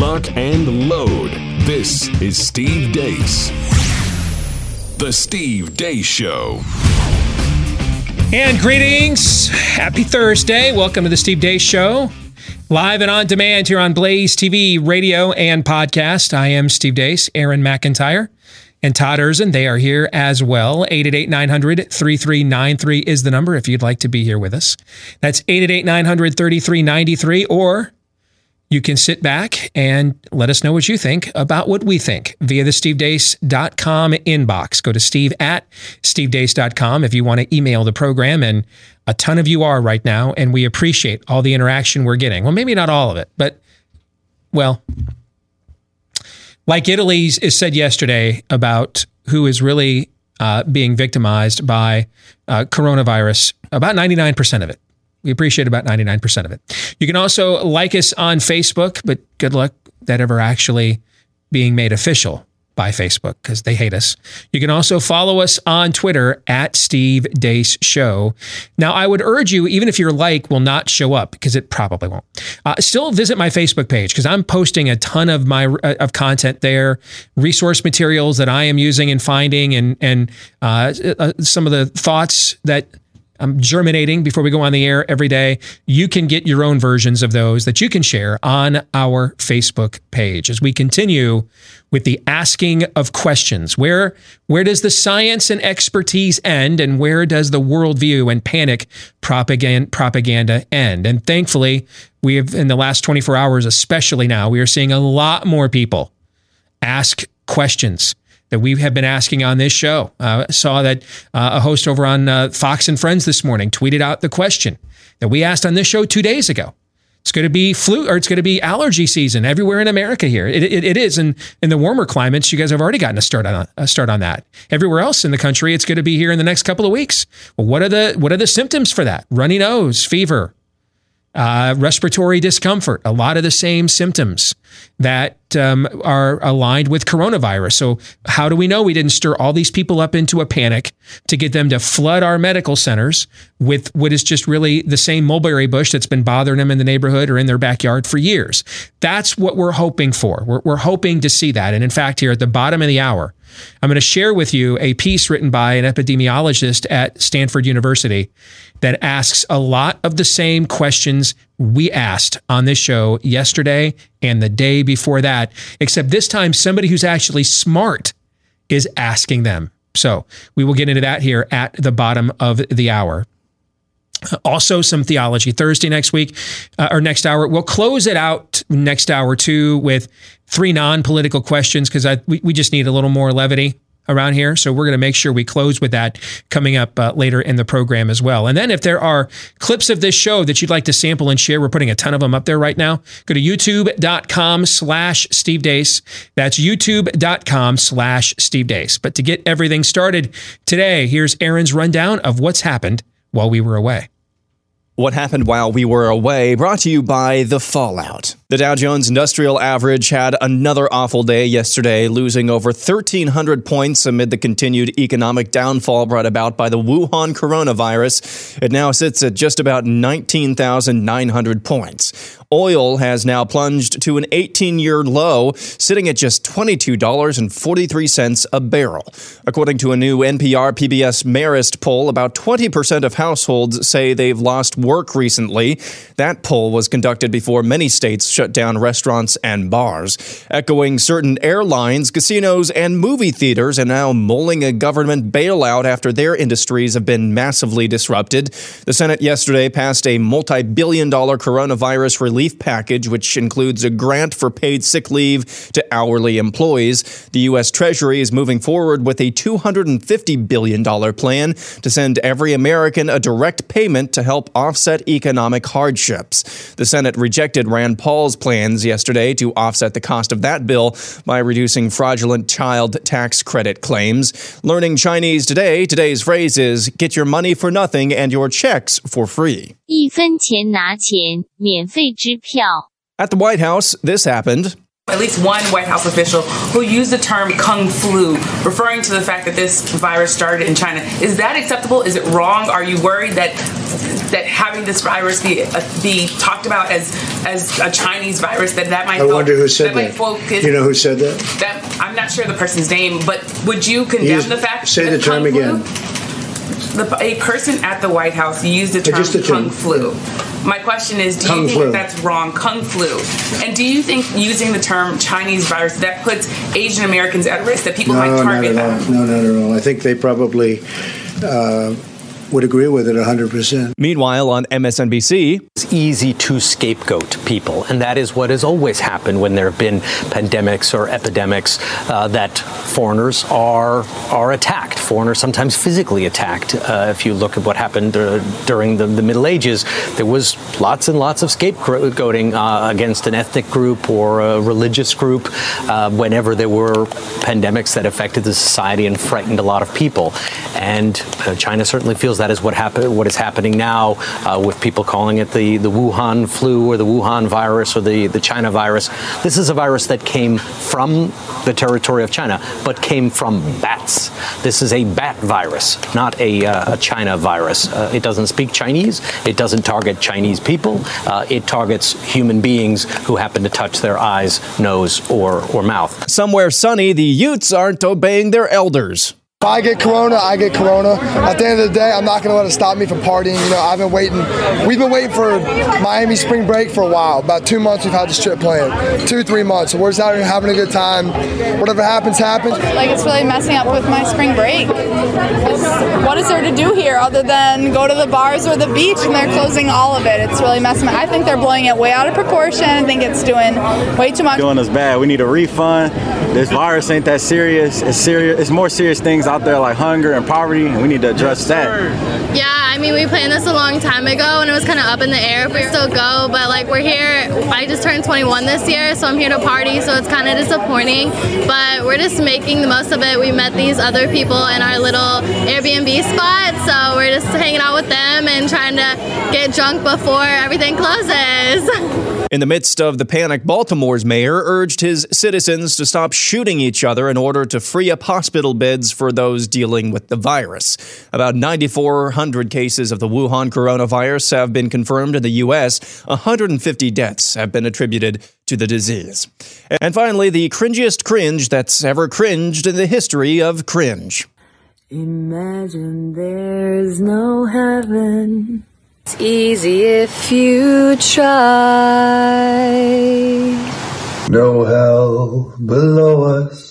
lock, and load. This is Steve Deace. The Steve Deace Show. And greetings. Happy Thursday. Welcome to the Steve Deace Show. Live and on demand here on Blaze TV, radio, and podcast. I am Steve Deace, Aaron McIntyre, and Todd Erzen. They are here as well. 888 900 3393 is the number if you'd like to be here with us. That's 888 900 3393 or you can sit back and let us know what you think about what we think via the stevedeace.com inbox. Go to steve at stevedeace.com if you want to email the program. And a ton of you are right now. And we appreciate all the interaction we're getting. Well, maybe not all of it, but well, like Italy is said yesterday about who is really uh, being victimized by uh, coronavirus, about 99% of it we appreciate about 99% of it. You can also like us on Facebook, but good luck that ever actually being made official by Facebook because they hate us. You can also follow us on Twitter at Steve Deace Show. Now, I would urge you, even if your like will not show up because it probably won't, uh, still visit my Facebook page because I'm posting a ton of my uh, of content there, resource materials that I am using and finding, and and uh, uh some of the thoughts that I'm germinating before we go on the air every day. You can get your own versions of those that you can share on our Facebook page as we continue with the asking of questions. Where where does the science and expertise end, and where does the worldview and panic propaganda propaganda end? And thankfully, we have in the last 24 hours, especially now, we are seeing a lot more people ask questions that we have been asking on this show. Uh, saw that uh, a host over on uh, Fox and Friends this morning tweeted out the question that we asked on this show two days ago. It's going to be flu or it's going to be allergy season everywhere in America here. It, it, it is. And in the warmer climates, you guys have already gotten a start on a start on that. Everywhere else in the country, it's going to be here in the next couple of weeks. Well, what are the what are the symptoms for that? Runny nose, fever, uh, respiratory discomfort, a lot of the same symptoms that um, are aligned with coronavirus. So, how do we know we didn't stir all these people up into a panic to get them to flood our medical centers with what is just really the same mulberry bush that's been bothering them in the neighborhood or in their backyard for years? That's what we're hoping for. We're, we're hoping to see that. And in fact, here at the bottom of the hour, I'm going to share with you a piece written by an epidemiologist at Stanford University that asks a lot of the same questions we asked on this show yesterday and the day before that, except this time somebody who's actually smart is asking them. So we will get into that here at the bottom of the hour. Also, some theology Thursday next week uh, or next hour. We'll close it out next hour too with three non political questions because we, we just need a little more levity around here. So we're going to make sure we close with that coming up uh, later in the program as well. And then if there are clips of this show that you'd like to sample and share, we're putting a ton of them up there right now. Go to youtube.com slash Steve Deace. That's youtube.com slash Steve Deace. But to get everything started today, here's Aaron's rundown of what's happened while we were away. What happened while we were away brought to you by the fallout. The Dow Jones Industrial Average had another awful day yesterday, losing over 1,300 points amid the continued economic downfall brought about by the Wuhan coronavirus. It now sits at just about 19,900 points. Oil has now plunged to an 18 year low, sitting at just $22.43 a barrel. According to a new NPR PBS Marist poll, about 20% of households say they've lost work recently. That poll was conducted before many states shut down restaurants and bars. Echoing certain airlines, casinos, and movie theaters are now mulling a government bailout after their industries have been massively disrupted. The Senate yesterday passed a multi billion dollar coronavirus relief relief package, which includes a grant for paid sick leave to hourly employees. The U.S. Treasury is moving forward with a $250 billion plan to send every American a direct payment to help offset economic hardships. The Senate rejected Rand Paul's plans yesterday to offset the cost of that bill by reducing fraudulent child tax credit claims. Learning Chinese today, today's phrase is get your money for nothing and your checks for free. 一分钱拿钱， 免费支票。At the White House, this happened. at least one White House official who used the term kung flu, referring to the fact that this virus started in China. Is that acceptable? Is it wrong? Are you worried that that having this virus be uh, be talked about as as a Chinese virus that that might I wonder who said that, that. focus, you know who said that? that I'm not sure the person's name, but would you condemn Use- the fact say that the term kung flu- again. The, a person at the White House used the term the kung flu. My question is, do Kung you think flu. that's wrong, kung flu? And do you think using the term Chinese virus that puts Asian Americans at risk, that people might No, not target them? No, not at all. I think they probably uh, would agree with it 100%. Meanwhile, on MSNBC, It's easy to scapegoat people, and that is what has always happened when there have been pandemics or epidemics. Uh, that foreigners are are attacked. Foreigners sometimes physically attacked. Uh, if you look at what happened uh, during the, the Middle Ages, there was lots and lots of scapegoating uh, against an ethnic group or a religious group uh, whenever there were pandemics that affected the society and frightened a lot of people. And uh, China certainly feels that is what happened. What is happening now uh, with people calling it the, the Wuhan flu or the Wuhan virus or the, the China virus. This is a virus that came from the territory of China, but came from bats. This is a bat virus, not a, uh, a China virus. Uh, it doesn't speak Chinese. It doesn't target Chinese people. Uh, it targets human beings who happen to touch their eyes, nose, or, or mouth. somewhere sunny, the Utes aren't obeying their elders. If I get corona, I get corona. At the end of the day, I'm not going to let it stop me from partying. You know, I've been waiting. We've been waiting for Miami spring break for a while. About two months we've had this trip planned. Two, three months. So we're just out here having a good time. Whatever happens, happens. Like it's really messing up with my spring break. What is there to do here other than go to the bars or the beach and they're closing all of it? It's really messing. up. I think they're blowing it way out of proportion. I think it's doing way too much. doing us bad. We need a refund. This virus ain't that serious. It's serious. It's more serious things out there like hunger and poverty, and we need to address that. Yeah, I mean, we planned this a long time ago, and it was kind of up in the air if we still go. But like, we're here. I just turned 21 this year, so I'm here to party. So it's kind of disappointing, but we're just making the most of it. We met these other people in our little Airbnb spot, so we're just hanging out with them and trying to get drunk before everything closes. In the midst of the panic, Baltimore's mayor urged his citizens to stop shooting each other in order to free up hospital beds for those dealing with the virus. About 9,400 cases of the Wuhan coronavirus have been confirmed in the U.S. 150 deaths have been attributed to the disease. And finally, the cringiest cringe that's ever cringed in the history of cringe. Imagine there's no heaven. It's easy if you try. No hell below us.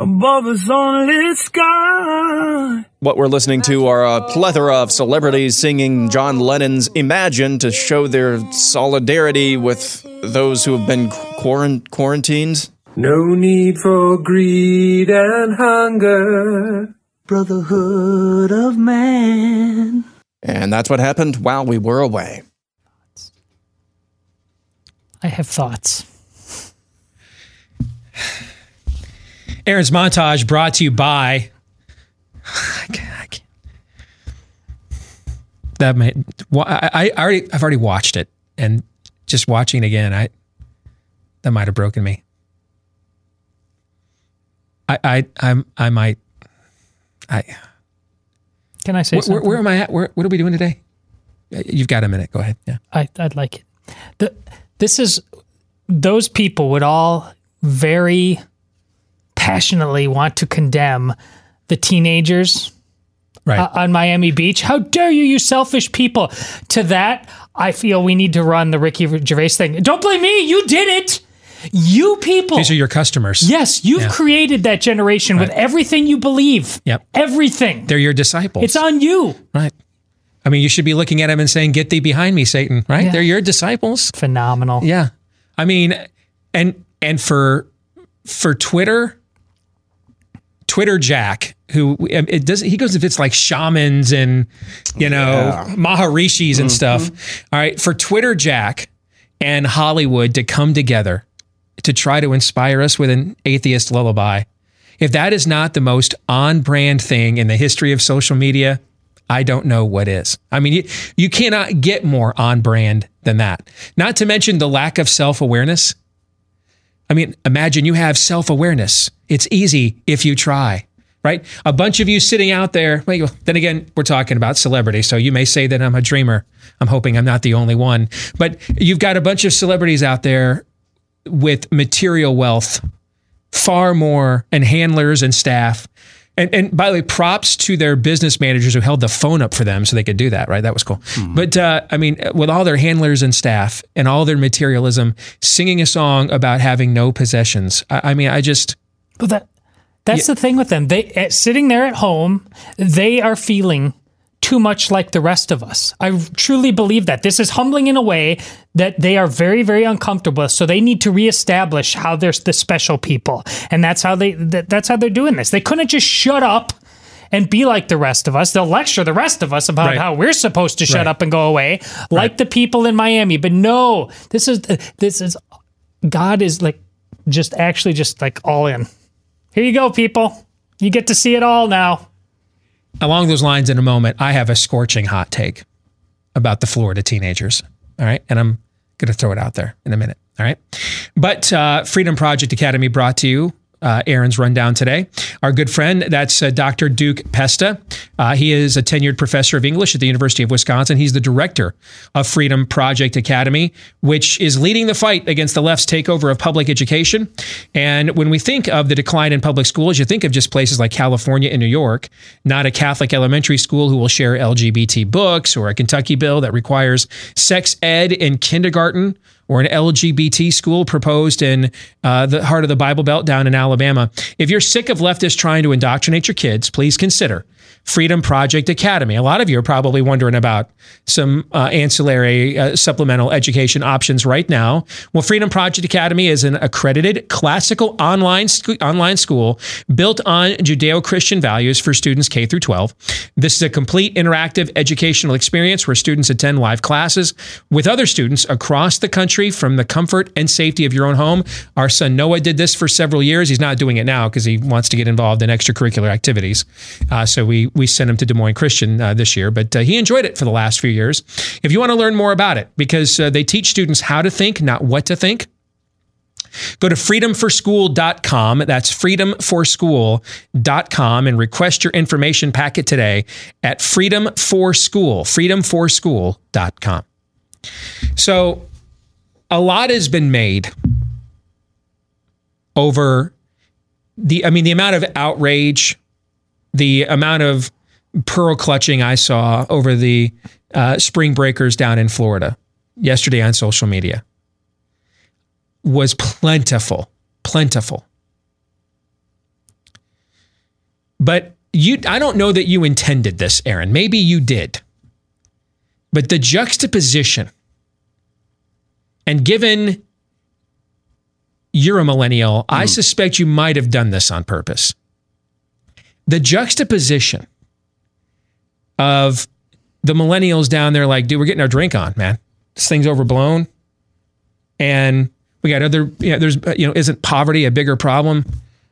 Above us only sky. What we're listening to are a plethora of celebrities singing John Lennon's Imagine to show their solidarity with those who have been quarant- quarantined. No need for greed and hunger. Brotherhood of man. And that's what happened while we were away. I have thoughts. Aaron's montage brought to you by. I can't, I can't. That may, I, I already I've already watched it and just watching it again I that might have broken me. I I I'm I might I Can I say where, where, something? where am I at? Where, what are we doing today? Uh, You've got a minute. Go ahead. Yeah. I, I'd like it. The, this is those people would all very passionately want to condemn the teenagers right. uh, on Miami Beach. How dare you, you selfish people! To that, I feel we need to run the Ricky Gervais thing. Don't blame me. You did it. You people. These are your customers. Yes, you've Yeah. created that generation with everything you believe. Yep. Everything. They're your disciples. It's on you. Right. I mean, you should be looking at him and saying, "Get thee behind me, Satan!" Right? Yeah. They're your disciples. Phenomenal. Yeah. I mean, and and for for Twitter, Twitter Jack, who um, it does he goes if it's like shamans and you know Maharishis and stuff. All right, for Twitter Jack and Hollywood to come together to try to inspire us with an atheist lullaby. If that is not the most on brand thing in the history of social media, I don't know what is. I mean, you, you cannot get more on brand than that. Not to mention the lack of self awareness. I mean, imagine you have self awareness. It's easy if you try, right? A bunch of you sitting out there. Well, then again, we're talking about celebrity. So you may say that I'm a dreamer. I'm hoping I'm not the only one. But you've got a bunch of celebrities out there with material wealth, far more, and handlers and staff. And, and by the way, props to their business managers who held the phone up for them so they could do that, right? That was cool. But uh, I mean, with all their handlers and staff and all their materialism, singing a song about having no possessions. I, I mean, I just. But that that's the thing with them. They eh, sitting there at home, they are feeling too much like the rest of us. I truly believe that. This is humbling in a way that they are very very uncomfortable. So they need to reestablish how they're the special people. And that's how they that, that's how they're doing this. They couldn't just shut up and be like the rest of us. They'll lecture the rest of us about Right. how we're supposed to shut Right. up and go away like the people in Miami. But no, this is this is God is like just actually just like all in. Here you go, people. You get to see it all now. Along those lines in a moment, I have a scorching hot take about the Florida teenagers. All right. And I'm going to throw it out there in a minute. All right. But uh, Freedom Project Academy brought to you. Uh, Aaron's rundown today. Our good friend, that's uh, Dr. Duke Pesta. Uh, he is a tenured professor of English at the University of Wisconsin. He's the director of Freedom Project Academy, which is leading the fight against the left's takeover of public education. And when we think of the decline in public schools, you think of just places like California and New York, not a Catholic elementary school who will share LGBT books or a Kentucky bill that requires sex ed in kindergarten or an LGBT school proposed in uh, the heart of the Bible Belt down in Alabama. If you're sick of leftists trying to indoctrinate your kids, please consider Freedom Project Academy. A lot of you are probably wondering about some uh, ancillary uh, supplemental education options right now. Well, Freedom Project Academy is an accredited classical online sc- online school built on Judeo-Christian values for students K through 12. This is a complete interactive educational experience where students attend live classes with other students across the country from the comfort and safety of your own home. Our son Noah did this for several years. He's not doing it now because he wants to get involved in extracurricular activities. Uh, so we we sent him to Des Moines Christian uh, this year, but uh, he enjoyed it for the last few years. If you want to learn more about it, because uh, they teach students how to think, not what to think. Go to freedomforschool.com. That's freedomforschool.com and request your information packet today at freedom for school, freedomforschool.com. So, a lot has been made over the, I mean, the amount of outrage, the amount of pearl clutching I saw over the uh, spring breakers down in Florida yesterday on social media was plentiful, plentiful. But you I don't know that you intended this, Aaron. Maybe you did. But the juxtaposition and given you're a millennial, I suspect you might have done this on purpose. The juxtaposition of the millennials down there like, dude, we're getting our drink on, man. This thing's overblown. And we got other, you know, there's, uh, you know, isn't poverty a bigger problem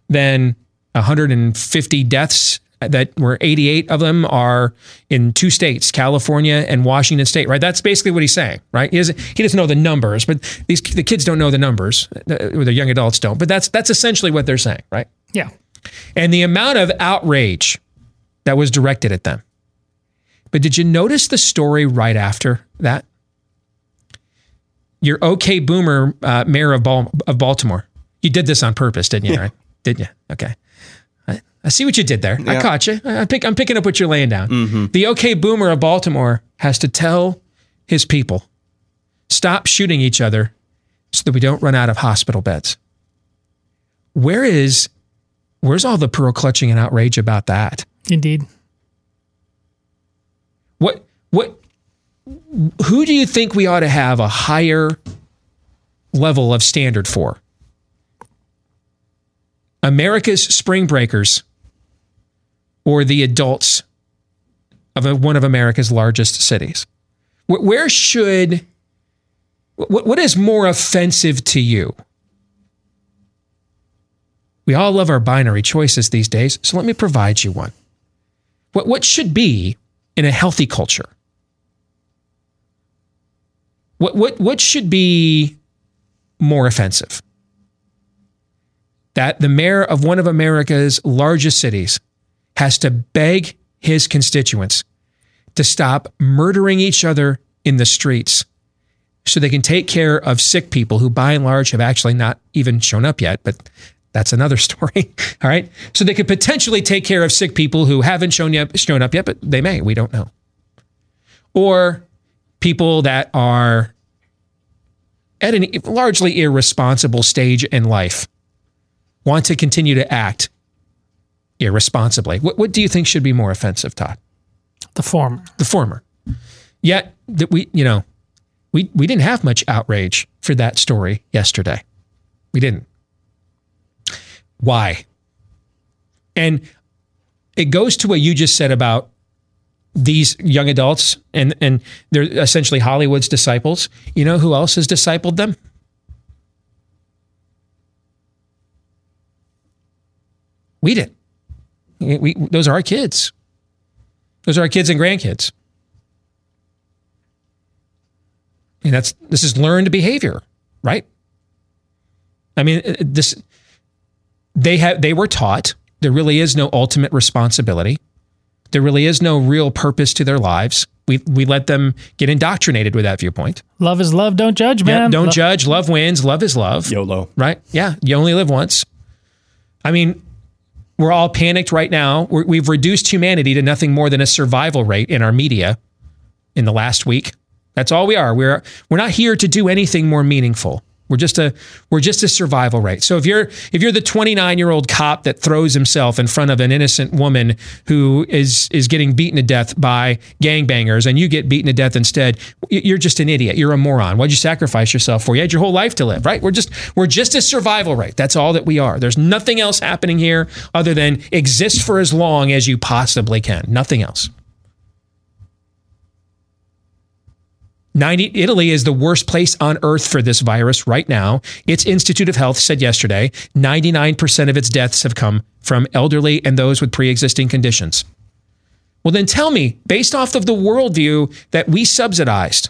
than 150 deaths that were 88 of them are in two states, California and Washington State, right? That's basically what he's saying, right? He doesn't, he doesn't know the numbers, but these the kids don't know the numbers, or the young adults don't. But that's that's essentially what they're saying, right? Yeah. And the amount of outrage that was directed at them. But did you notice the story right after that? Your OK Boomer uh, mayor of, Bal- of Baltimore. You did this on purpose, didn't you? Right? Did you? Okay. I, I see what you did there. I caught you. I pick, I'm picking up what you're laying down. The OK Boomer of Baltimore has to tell his people stop shooting each other so that we don't run out of hospital beds. Where is where's all the pearl clutching and outrage about that? Indeed. What what who do you think we ought to have a higher level of standard for? America's spring breakers or the adults of a, one of America's largest cities? Wh- Where should what, what is more offensive to you? We all love our binary choices these days, so let me provide you one. What, what should be in a healthy culture? What, what, what should be more offensive? that the mayor of one of America's largest cities has to beg his constituents to stop murdering each other in the streets so they can take care of sick people who, by and large, have actually not even shown up yet. But that's another story. All right. So they could potentially take care of sick people who haven't shown, yet, shown up yet, but they may. We don't know. Or people that are at a largely irresponsible stage in life want to continue to act irresponsibly. What, what do you think should be more offensive, Todd? The former. The former. Yet that we, you know, we we didn't have much outrage for that story yesterday. We didn't. Why? And it goes to what you just said about these young adults and and they're essentially Hollywood's disciples. You know who else has discipled them? We did. We, we, those are our kids. Those are our kids and grandkids. And that's this is learned behavior, right? I mean, uh, this they have they were taught there really is no ultimate responsibility. There really is no real purpose to their lives. We we let them get indoctrinated with that viewpoint. Love is love. Don't judge, man. Yeah, don't Lo- judge. Love wins. Love is love. YOLO. Right? Yeah. You only live once. I mean, we're all panicked right now. We're, we've reduced humanity to nothing more than a survival rate in our media in the last week. That's all we are. We're we're not here to do anything more meaningful. We're just a we're just a survival rate. So if you're if you're the 29 year old cop that throws himself in front of an innocent woman who is is getting beaten to death by gangbangers and you get beaten to death instead, you're just an idiot. You're a moron. Why'd you sacrifice yourself for? You had your whole life to live, right? We're just we're just a survival rate. That's all that we are. There's nothing else happening here other than exist for as long as you possibly can. Nothing else. 90, Italy is the worst place on earth for this virus right now. Its Institute of Health said yesterday 99% of its deaths have come from elderly and those with pre existing conditions. Well, then tell me, based off of the worldview that we subsidized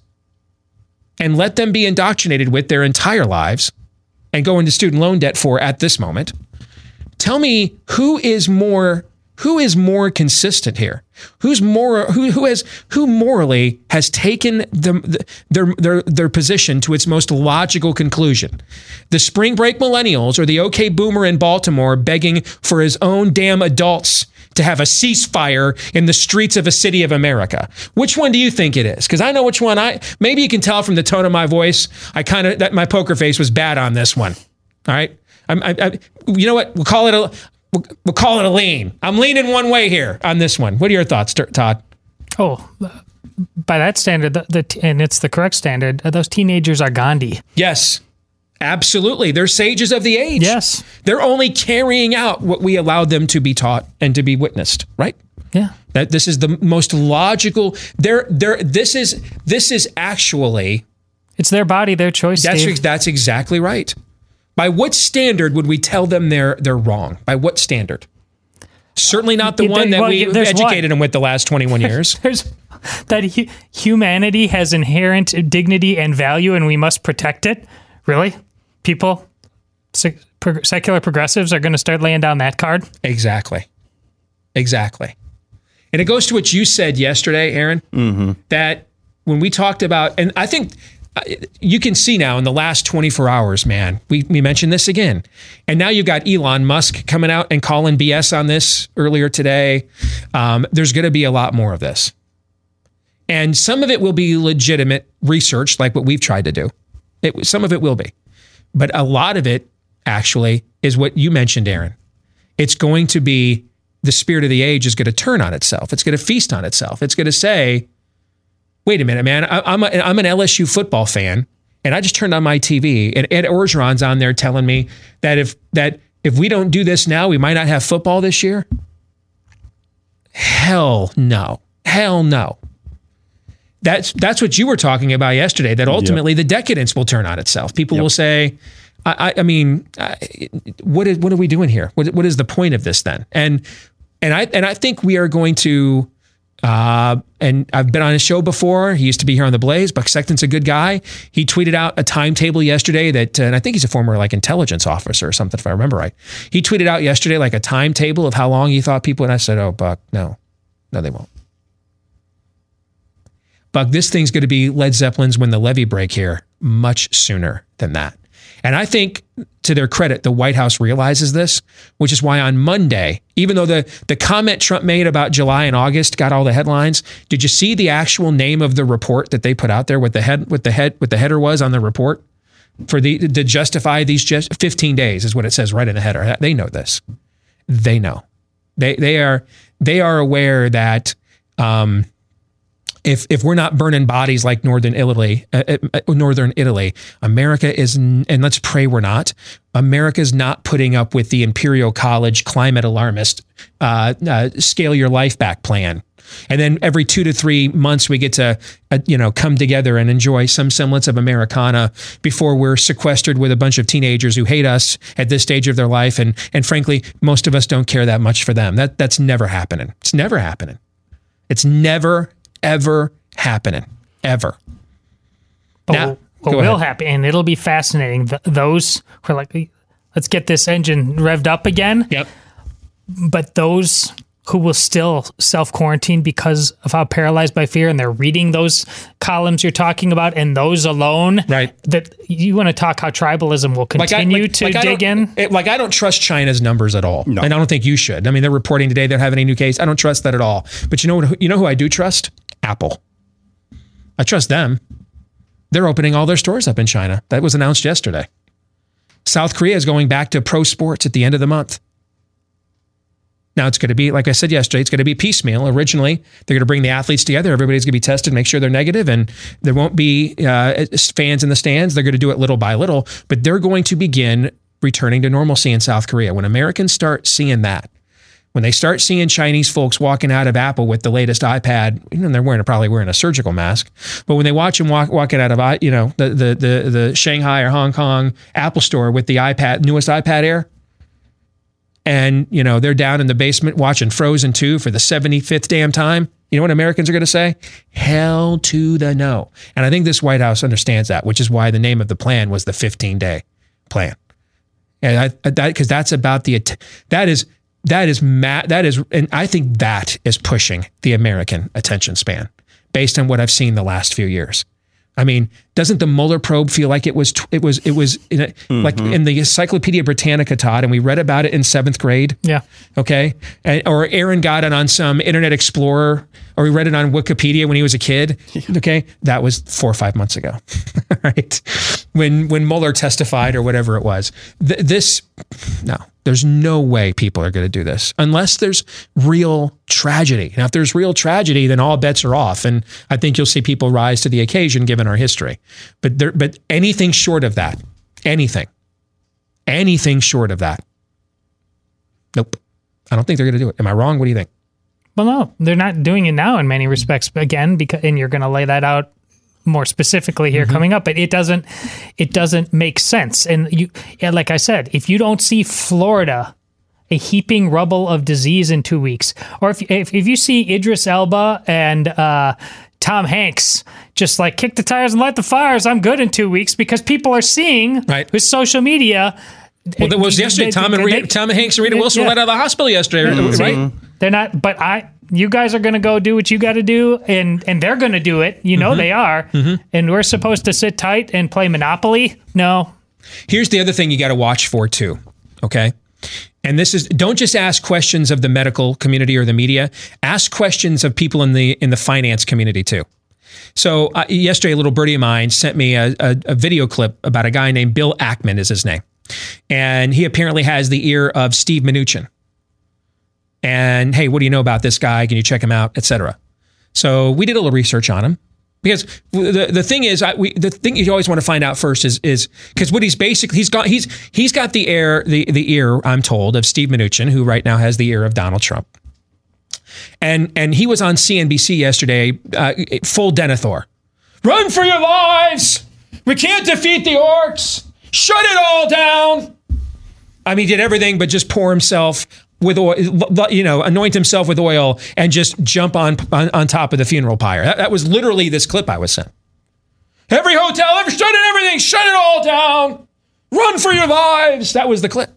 and let them be indoctrinated with their entire lives and go into student loan debt for at this moment, tell me who is more who is more consistent here? Who's more who who has who morally has taken the, the, their their their position to its most logical conclusion? The spring break millennials or the OK boomer in Baltimore begging for his own damn adults to have a ceasefire in the streets of a city of America. Which one do you think it is? Because I know which one I maybe you can tell from the tone of my voice. I kind of that my poker face was bad on this one. All right. I'm, I, I, you know what? We'll call it a we'll, we'll call it a lean. I'm leaning one way here on this one. What are your thoughts, Todd? Oh, by that standard, the, the, and it's the correct standard, uh, those teenagers are Gandhi. Yes, absolutely. They're sages of the age. Yes. They're only carrying out what we allowed them to be taught and to be witnessed, right? Yeah. That this is the most logical. They're, they're, this is this is actually It's their body, their choice. that's Steve. that's exactly right. By what standard would we tell them they're they're wrong? By what standard? Certainly not the Yeah, one that well, we yeah, there's educated them with the last 21 years. There's that hu- humanity has inherent dignity and value, and we must protect it. Really, people, sec- pro- secular progressives are going to start laying down that card. Exactly. Exactly. And it goes to what you said yesterday, Aaron, mm-hmm. that when we talked about, and I think you can see now in the last 24 hours, man, we, we mentioned this again. And now you've got Elon Musk coming out and calling BS on this earlier today. Um, there's going to be a lot more of this. And some of it will be legitimate research, like what we've tried to do. It, some of it will be. But a lot of it actually is what you mentioned, Aaron. It's going to be the spirit of the age is going to turn on itself. It's going to feast on itself. It's going to say, wait a minute, man, I, I'm, a, I'm an LSU football fan, and I just turned on my TV, and Ed Orgeron's on there telling me that if that if we don't do this now, we might not have football this year. Hell no. Hell no. That's that's what you were talking about yesterday. That ultimately the decadence will turn on itself. People will say, I, I, I mean, I, what is what are we doing here? What what is the point of this then? And and I and I think we are going to Uh, and I've been on his show before. He used to be here on the Blaze. Buck Sexton's a good guy. He tweeted out a timetable yesterday that, uh, and I think he's a former like intelligence officer or something, if I remember right. He tweeted out yesterday like a timetable of how long he thought people. And I said, "Oh, Buck, no, no, they won't." Buck, this thing's going to be Led Zeppelin's when the levee break here much sooner than that. And I think, to their credit, the White House realizes this, which is why on Monday, even though the, the comment Trump made about July and August got all the headlines, did you see the actual name of the report that they put out there? What the head, what the head, what the header was on the report for the to justify these just 15 days is what it says right in the header. They know this. They know. They they are they are aware that. Um, if if we're not burning bodies like northern Italy, uh, uh, northern Italy, America is, and let's pray we're not. America is not putting up with the Imperial College climate alarmist uh, uh, scale your life back plan. And then every two to three months, we get to, uh, you know, come together and enjoy some semblance of Americana before we're sequestered with a bunch of teenagers who hate us at this stage of their life. And and frankly, most of us don't care that much for them. That that's never happening. It's never happening. It's never ever happening. Ever. But Now- what go will ahead. happen, and it'll be fascinating. Th- those who are like, let's get this engine revved up again. Yep. But those who will still self quarantine because of how paralyzed by fear, and they're reading those columns you're talking about, and those alone, right? That you want to talk how tribalism will continue to I dig don't- in. it- like I don't trust China's numbers at all, and I don't think you should. I mean, they're reporting today they don't have any new case. I don't trust that at all. But you know what? You know who I do trust? Apple. I trust them. They're opening all their stores up in China. That was announced yesterday. South Korea is going back to pro sports at the end of the month. Now it's going to be, like I said yesterday, it's going to be piecemeal. Originally, they're going to bring the athletes together. Everybody's going to be tested, make sure they're negative, and there won't be uh, fans in the stands. They're going to do it little by little, but they're going to begin returning to normalcy in South Korea. When Americans start seeing that, when they start seeing Chinese folks walking out of Apple with the latest iPad, and they're wearing probably wearing a surgical mask, but when they watch them walk walking out of you know the the the, the Shanghai or Hong Kong Apple store with the iPad newest iPad Air, and you know they're down in the basement watching Frozen 2 for the 75th damn time. You know what Americans are going to say? Hell to the no. And I think this White House understands that, which is why the name of the plan was the 15 day plan. And I, that because that's about the that is that is ma- that is and I think that is pushing the American attention span based on what I've seen the last few years. I mean, doesn't the Mueller probe feel like it was tw- it was it was in a, like mm-hmm. in the Encyclopedia Britannica, Todd, and we read about it in seventh grade. Yeah. Okay. And, or Aaron got it on some Internet Explorer, or we read it on Wikipedia when he was a kid. Okay. That was four or five months ago. right. When when Mueller testified or whatever it was. Th- this no, there's no way people are going to do this unless there's real tragedy. Now, if there's real tragedy, then all bets are off, and I think you'll see people rise to the occasion given our history. But there, but anything short of that, anything, anything short of that, nope. I don't think they're going to do it. Am I wrong? What do you think? Well, no, they're not doing it now in many respects. Again, because and you're going to lay that out more specifically here coming up. But it doesn't, it doesn't make sense. And you, yeah, like I said, if you don't see Florida a heaping rubble of disease in two weeks, or if if, if you see Idris Elba and uh, Tom Hanks just like kick the tires and light the fires, I'm good in two weeks because people are seeing right. with social media. Well, that was yesterday. Tom and Rita, Tom and Hanks and Rita Wilson were let out of the hospital yesterday, See? right? They're not, but I, you guys are going to go do what you got to do, and and they're going to do it. You know Mhm. they are, Mhm. and we're supposed to sit tight and play Monopoly. No, Here's the other thing you got to watch for too. Okay. And this is don't just ask questions of the medical community or the media. Ask questions of people in the in the finance community too. So uh, yesterday, a little birdie of mine sent me a, a, a video clip about a guy named Bill Ackman is his name, and he apparently has the ear of Steve Mnuchin. And hey, what do you know about this guy? Can you check him out, etc. So we did a little research on him because the the thing is, I, we, the thing you always want to find out first is is because what he's basically he's got he's he's got the air the the ear I'm told of Steve Mnuchin, who right now has the ear of Donald Trump, and and he was on CNBC yesterday, uh, full Denethor, run for your lives, we can't defeat the orcs, shut it all down. I mean, he did everything but just pour himself with oil, you know, anoint himself with oil and just jump on on, on top of the funeral pyre. That, that was literally this clip I was sent. Every hotel, every shut it, everything, shut it all down. Run for your lives. That was the clip.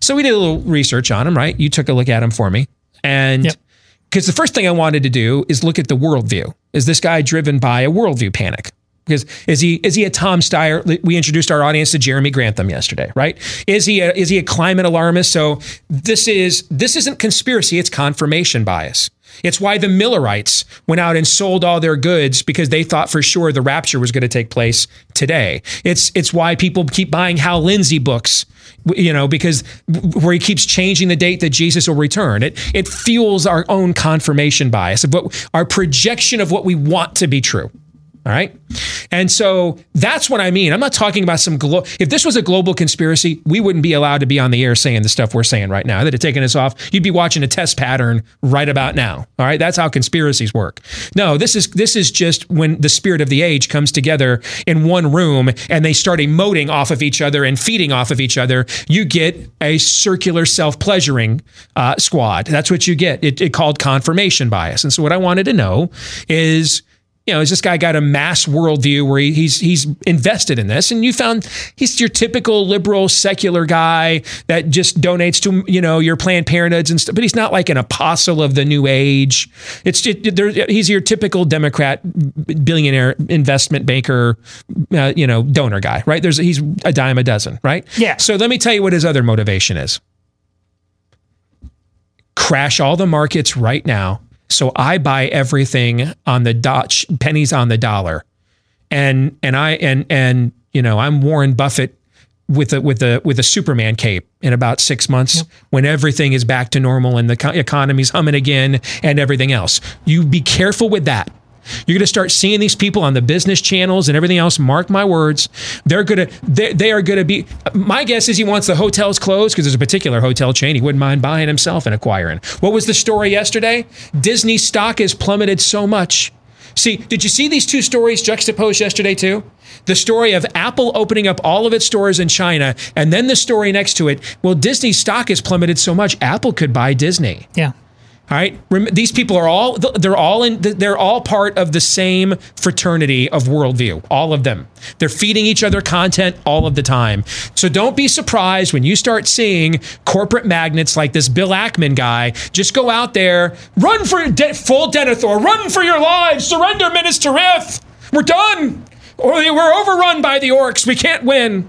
So we did a little research on him, right? You took a look at him for me. And because the first thing I wanted to do is look at the worldview. Is this guy driven by a worldview panic? Because is he is he a Tom Steyer? We introduced our audience to Jeremy Grantham yesterday, right? Is he a, is he a climate alarmist? So this is this isn't conspiracy; it's confirmation bias. It's why the Millerites went out and sold all their goods because they thought for sure the rapture was going to take place today. It's it's why people keep buying Hal Lindsey books, you know, because where he keeps changing the date that Jesus will return. It it fuels our own confirmation bias of what our projection of what we want to be true. All right. And so that's what I mean. I'm not talking about some, glo- if this was a global conspiracy, we wouldn't be allowed to be on the air saying the stuff we're saying right now. That had taken us off. You'd be watching a test pattern right about now. All right. That's how conspiracies work. No, this is, this is just when the spirit of the age comes together in one room and they start emoting off of each other and feeding off of each other. You get a circular self pleasuring uh, squad. That's what you get. It, it called confirmation bias. And so what I wanted to know is, you know, is this guy got a mass worldview where he, he's he's invested in this, and you found he's your typical liberal secular guy that just donates to you know your Planned Parenthoods and stuff, but he's not like an apostle of the new age. It's just, there, he's your typical Democrat billionaire investment banker, uh, you know, donor guy, right? There's he's a dime a dozen, right? Yeah. So let me tell you what his other motivation is: crash all the markets right now so I buy everything on the dot pennies on the dollar. And and I and and you know, I'm Warren Buffett with a with a with a Superman cape in about 6 months yep. when everything is back to normal and the co- economy's humming again and everything else. You be careful with that. You're going to start seeing these people on the business channels and everything else. Mark my words. They're going to, they, they are going to be, my guess is he wants the hotels closed because there's a particular hotel chain he wouldn't mind buying himself and acquiring. What was the story yesterday? Disney stock has plummeted so much. See, did you see these two stories juxtaposed yesterday too? The story of Apple opening up all of its stores in China, and then the story next to it. Well, Disney stock has plummeted so much, Apple could buy Disney. Yeah. All right. These people are all they're all in they're all part of the same fraternity of worldview. All of them. They're feeding each other content all of the time. So don't be surprised when you start seeing corporate magnets like this Bill Ackman guy just go out there, run for de- full Denethor, run for your lives, surrender Minas Tirith. We're done. Or we're overrun by the orcs. We can't win.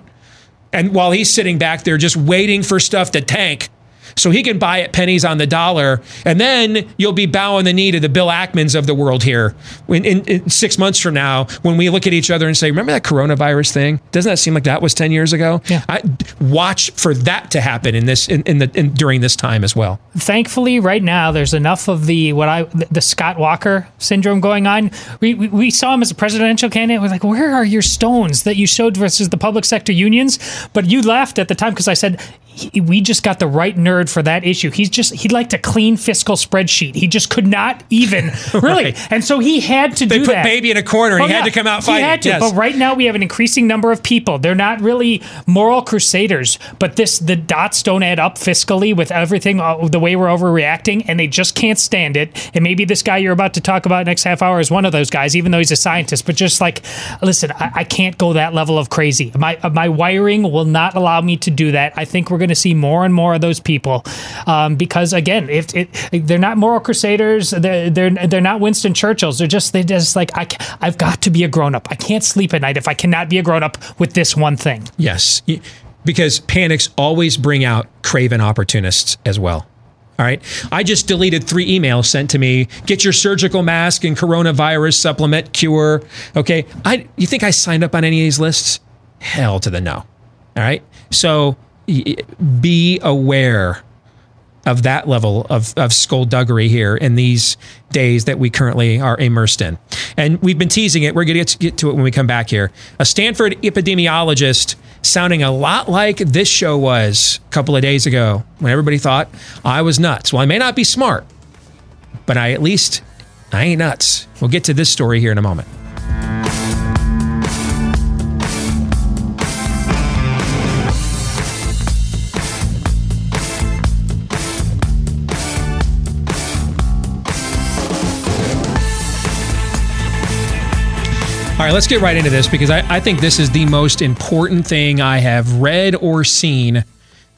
And while he's sitting back there just waiting for stuff to tank, so he can buy at pennies on the dollar. And then you'll be bowing the knee to the Bill Ackmans of the world here in, in, in, six months from now when we look at each other and say, remember that coronavirus thing? Doesn't that seem like that was 10 years ago? Yeah. I, watch for that to happen in this in, in the in, during this time as well. Thankfully, right now there's enough of the what I the Scott Walker syndrome going on. We, we, we saw him as a presidential candidate. We're like, where are your stones that you showed versus the public sector unions? But you laughed at the time because I said he, we just got the right nerd for that issue. He's just he liked a clean fiscal spreadsheet. He just could not even really, Right. and so he had to They do put that. baby in a corner Oh, he had to come out He fighting. had to, Yes. but right now we have an increasing number of people. They're not really moral crusaders, but this the dots don't add up fiscally with everything uh, the way we're overreacting, and they just can't stand it. And maybe this guy you're about to talk about next half hour is one of those guys, even though he's a scientist. But just like, listen, I, I can't go that level of crazy. My uh, my wiring will not allow me to do that. I think we're going to see more and more of those people um, because again, if it, they're not moral crusaders, they're they're they're not Winston Churchills. They're just they just like I I've got to be a grown up. I can't sleep at night if I cannot be a grown up with this one thing. Yes, because panics always bring out craven opportunists as well. All right. I just deleted three emails sent to me. Get your surgical mask and coronavirus supplement cure. Okay. I you think I signed up on any of these lists? Hell to the no. All right. So be aware of that level of, of skullduggery here in these days that we currently are immersed in. And we've been teasing it. We're going to get to it when we come back here. A Stanford epidemiologist sounding a lot like this show was a couple of days ago when everybody thought I was nuts. Well, I may not be smart, but I at least I ain't nuts. We'll get to this story here in a moment. All right, let's get right into this because I, I think this is the most important thing I have read or seen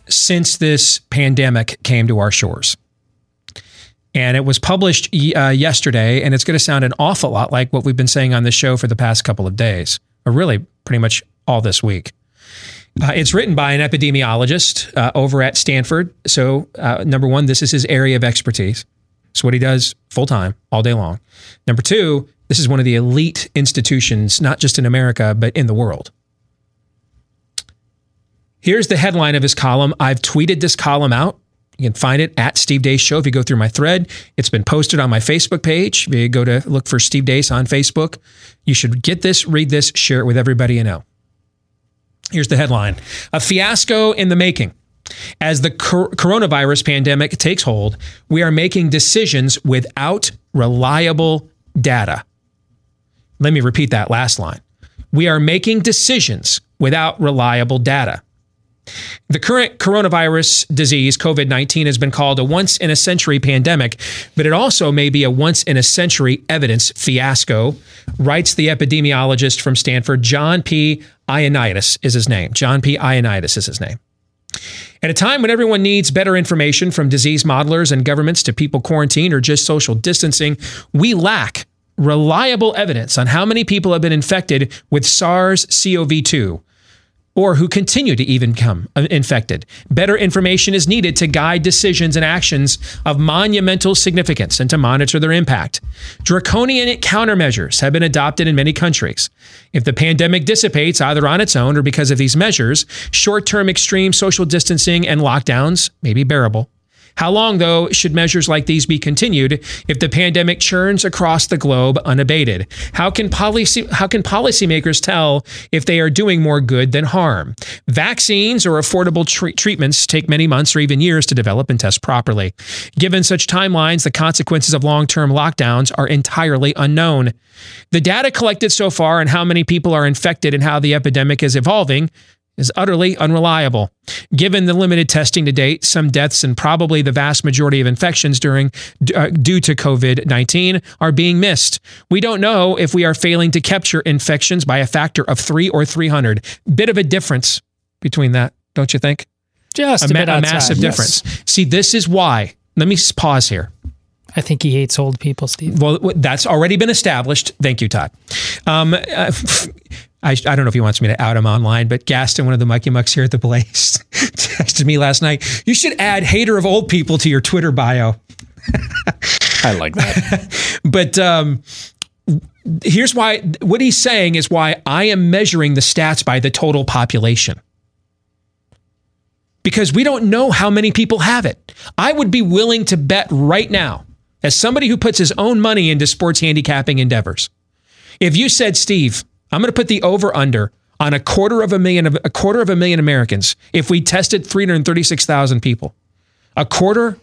since this pandemic came to our shores. And it was published uh, yesterday, and it's going to sound an awful lot like what we've been saying on this show for the past couple of days, or really pretty much all this week. Uh, it's written by an epidemiologist uh, over at Stanford. So, uh, number one, this is his area of expertise. It's what he does full time, all day long. Number two, this is one of the elite institutions, not just in America, but in the world. Here's the headline of his column. I've tweeted this column out. You can find it at Steve Deace Show if you go through my thread. It's been posted on my Facebook page. If you go to look for Steve Deace on Facebook, you should get this, read this, share it with everybody you know. Here's the headline A fiasco in the making. As the cor- coronavirus pandemic takes hold, we are making decisions without reliable data. Let me repeat that last line. We are making decisions without reliable data. The current coronavirus disease, COVID 19, has been called a once in a century pandemic, but it also may be a once in a century evidence fiasco, writes the epidemiologist from Stanford, John P. Ioannidis is his name. John P. Ioannidis is his name. At a time when everyone needs better information from disease modelers and governments to people quarantined or just social distancing, we lack reliable evidence on how many people have been infected with SARS CoV 2 or who continue to even come uh, infected. Better information is needed to guide decisions and actions of monumental significance and to monitor their impact. Draconian countermeasures have been adopted in many countries. If the pandemic dissipates either on its own or because of these measures, short term extreme social distancing and lockdowns may be bearable. How long, though, should measures like these be continued if the pandemic churns across the globe unabated? How can policy how can policymakers tell if they are doing more good than harm? Vaccines or affordable tre- treatments take many months or even years to develop and test properly. Given such timelines, the consequences of long-term lockdowns are entirely unknown. The data collected so far on how many people are infected and how the epidemic is evolving is utterly unreliable. Given the limited testing to date, some deaths and probably the vast majority of infections during uh, due to COVID-19 are being missed. We don't know if we are failing to capture infections by a factor of 3 or 300. Bit of a difference between that, don't you think? Just a, a, bit ma- a massive yes. difference. See, this is why. Let me pause here. I think he hates old people, Steve. Well, that's already been established. Thank you, Todd. Um, uh, I, I don't know if he wants me to out him online, but Gaston, one of the Mikey Mucks here at the Blaze, texted me last night. You should add hater of old people to your Twitter bio. I like that. but um, here's why what he's saying is why I am measuring the stats by the total population. Because we don't know how many people have it. I would be willing to bet right now, as somebody who puts his own money into sports handicapping endeavors, if you said, Steve, I'm going to put the over under on a quarter of a million of a quarter of a million Americans if we tested 336,000 people. A quarter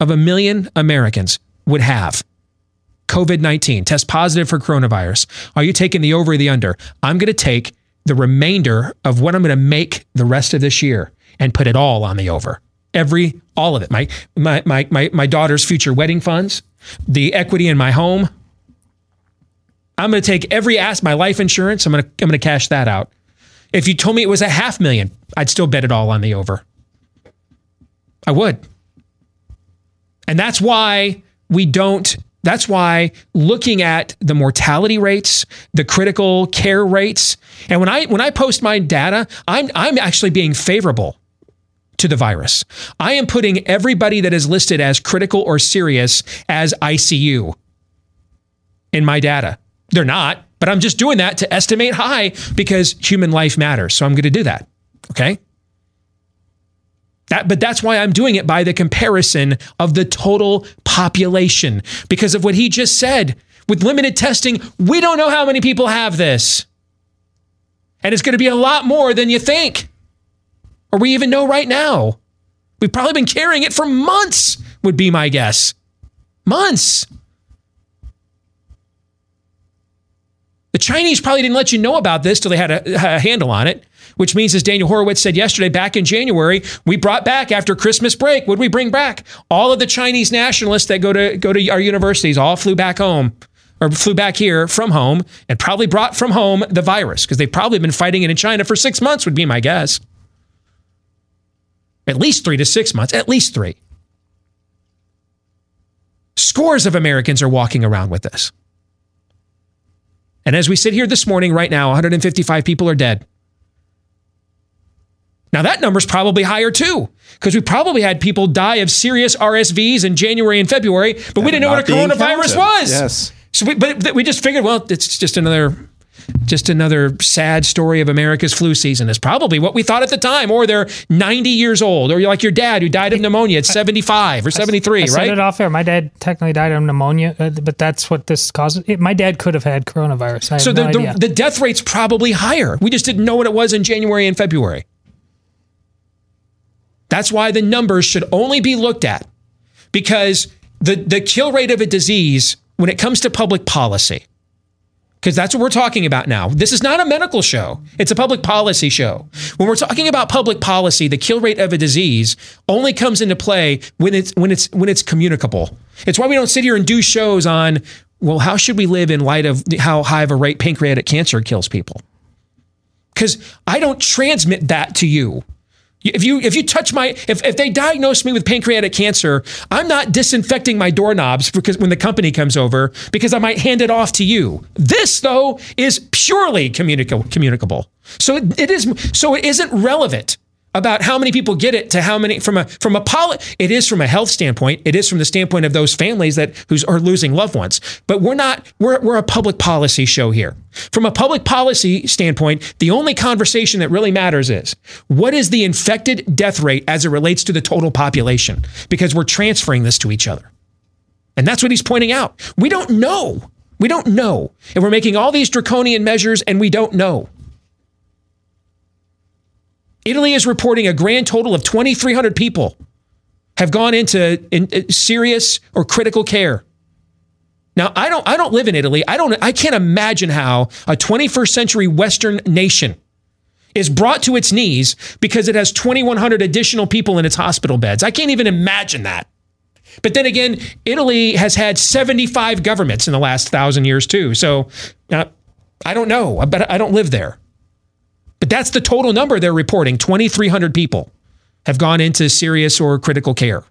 of a million Americans would have COVID-19, test positive for coronavirus. Are you taking the over or the under? I'm going to take the remainder of what I'm going to make the rest of this year and put it all on the over. Every all of it. My my my my, my daughter's future wedding funds, the equity in my home, I'm going to take every ass my life insurance. I'm going to I'm going to cash that out. If you told me it was a half million, I'd still bet it all on the over. I would. And that's why we don't that's why looking at the mortality rates, the critical care rates, and when I when I post my data, I'm I'm actually being favorable to the virus. I am putting everybody that is listed as critical or serious as ICU in my data. They're not, but I'm just doing that to estimate high because human life matters. So I'm going to do that. Okay? That, but that's why I'm doing it by the comparison of the total population because of what he just said. With limited testing, we don't know how many people have this. And it's going to be a lot more than you think, or we even know right now. We've probably been carrying it for months, would be my guess. Months. The Chinese probably didn't let you know about this till they had a, a, handle on it, which means, as Daniel Horowitz said yesterday, back in January, we brought back after Christmas break. Did we bring back? All of the Chinese nationalists that go to go to our universities all flew back home. or flew back here from home and probably brought from home the virus because they've probably been fighting it in China for six months, would be my guess. At least three to six months, at least three. Scores of Americans are walking around with this. And as we sit here this morning, right now, 155 people are dead. Now, that number's probably higher too, because we probably had people die of serious RSVs in January and February, but we didn't know what a coronavirus was. Yes. So we, but we just figured, well, it's just another, just another sad story of America's flu season. Is probably what we thought at the time. Or they're 90 years old, or you're like your dad who died of pneumonia at 75 or 73, I said right? it off air. My dad technically died of pneumonia, uh, but that's what this causes. It, my dad could have had coronavirus. I So the, idea. the, the death rate's probably higher. We just didn't know what it was in January and February. That's why the numbers should only be looked at because the, the kill rate of a disease, when it comes to public policy, because that's what we're talking about now. This is not a medical show, it's a public policy show. When we're talking about public policy, the kill rate of a disease only comes into play when it's when it's when it's communicable. It's why we don't sit here and do shows on well, how should we live in light of how high of a rate pancreatic cancer kills people? Because I don't transmit that to you. If you if you touch my if, if they diagnose me with pancreatic cancer, I'm not disinfecting my doorknobs because when the company comes over because I might hand it off to you. This though is purely communicable communicable. So it, it is so it isn't relevant about how many people get it to how many from a from a poli- it is from a health standpoint. It is from the standpoint of those families that who's are losing loved ones. But we're not we're, we're a public policy show here. From a public policy standpoint the only conversation that really matters is what is the infected death rate as it relates to the total population? Because we're transferring this to each other. And that's what he's pointing out. We don't know. We don't know. And we're making all these draconian measures and we don't know Italy is reporting a grand total of 2,300 people have gone into in, uh, serious or critical care. Now, I don't, I don't live in Italy. I don't, I can't imagine how a 21st century Western nation is brought to its knees because it has 2,100 additional people in its hospital beds. I can't even imagine that. But then again, Italy has had 75 governments in the last thousand years too. So uh, I don't know, but I don't live there. But that's the total number they're reporting 2,300 people have gone into serious or critical care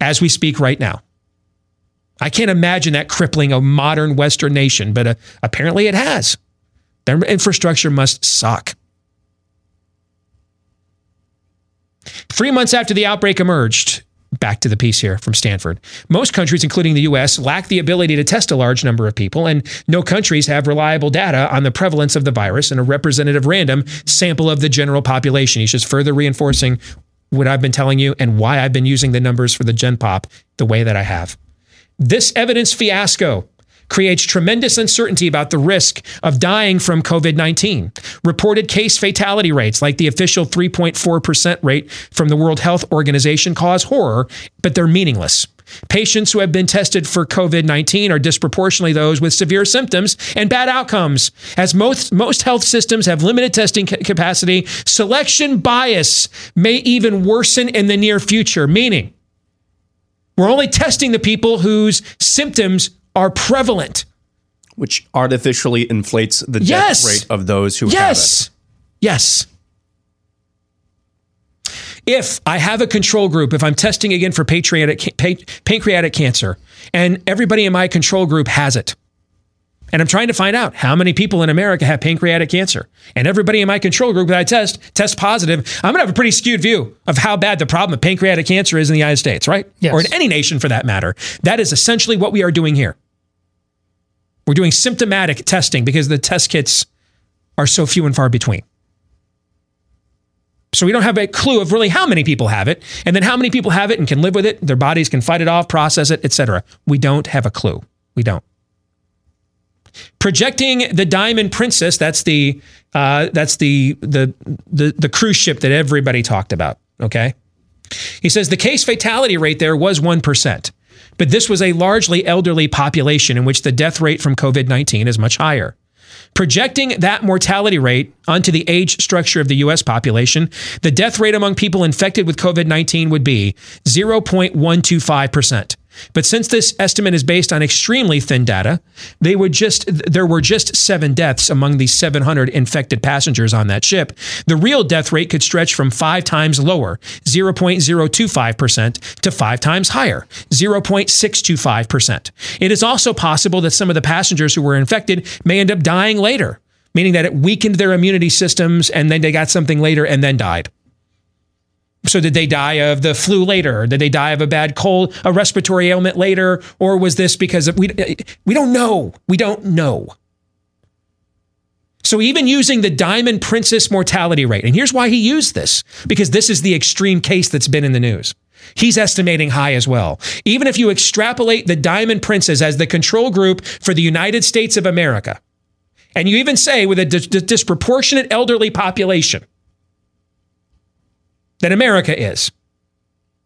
as we speak right now. I can't imagine that crippling a modern Western nation, but uh, apparently it has. Their infrastructure must suck. Three months after the outbreak emerged, back to the piece here from Stanford. Most countries, including the US, lack the ability to test a large number of people, and no countries have reliable data on the prevalence of the virus in a representative random sample of the general population. He's just further reinforcing what I've been telling you and why I've been using the numbers for the Gen Pop the way that I have. This evidence fiasco creates tremendous uncertainty about the risk of dying from COVID 19. Reported case fatality rates, like the official 3.4% rate from the World Health Organization, cause horror, but they're meaningless. Patients who have been tested for COVID 19 are disproportionately those with severe symptoms and bad outcomes. As most, most health systems have limited testing ca- capacity, selection bias may even worsen in the near future, meaning we're only testing the people whose symptoms are prevalent. Which artificially inflates the Yes. death rate of those who yes. Have it. Yes. If I have a control group, if I'm testing again for pancreatic, pa- pancreatic cancer, and everybody in my control group has it, and I'm trying to find out how many people in America have pancreatic cancer, and everybody in my control group that I test test positive, I'm going to have a pretty skewed view of how bad the problem of pancreatic cancer is in the United States, right? Yes. Or in any nation for that matter. That is essentially what we are doing here. We're doing symptomatic testing because the test kits are so few and far between. So we don't have a clue of really how many people have it, and then how many people have it and can live with it. Their bodies can fight it off, process it, etc. We don't have a clue. We don't. Projecting the Diamond Princess, that's the uh, that's the, the the the cruise ship that everybody talked about. Okay, he says the case fatality rate there was one percent, but this was a largely elderly population in which the death rate from COVID nineteen is much higher. Projecting that mortality rate onto the age structure of the US population, the death rate among people infected with COVID 19 would be 0.125%. But since this estimate is based on extremely thin data, they would just there were just 7 deaths among the 700 infected passengers on that ship. The real death rate could stretch from 5 times lower, 0.025% to 5 times higher, 0.625%. It is also possible that some of the passengers who were infected may end up dying later, meaning that it weakened their immunity systems and then they got something later and then died. So did they die of the flu later? Did they die of a bad cold, a respiratory ailment later, or was this because of, we we don't know. We don't know. So even using the Diamond Princess mortality rate, and here's why he used this because this is the extreme case that's been in the news. He's estimating high as well. Even if you extrapolate the Diamond Princess as the control group for the United States of America, and you even say with a disproportionate elderly population, than America is.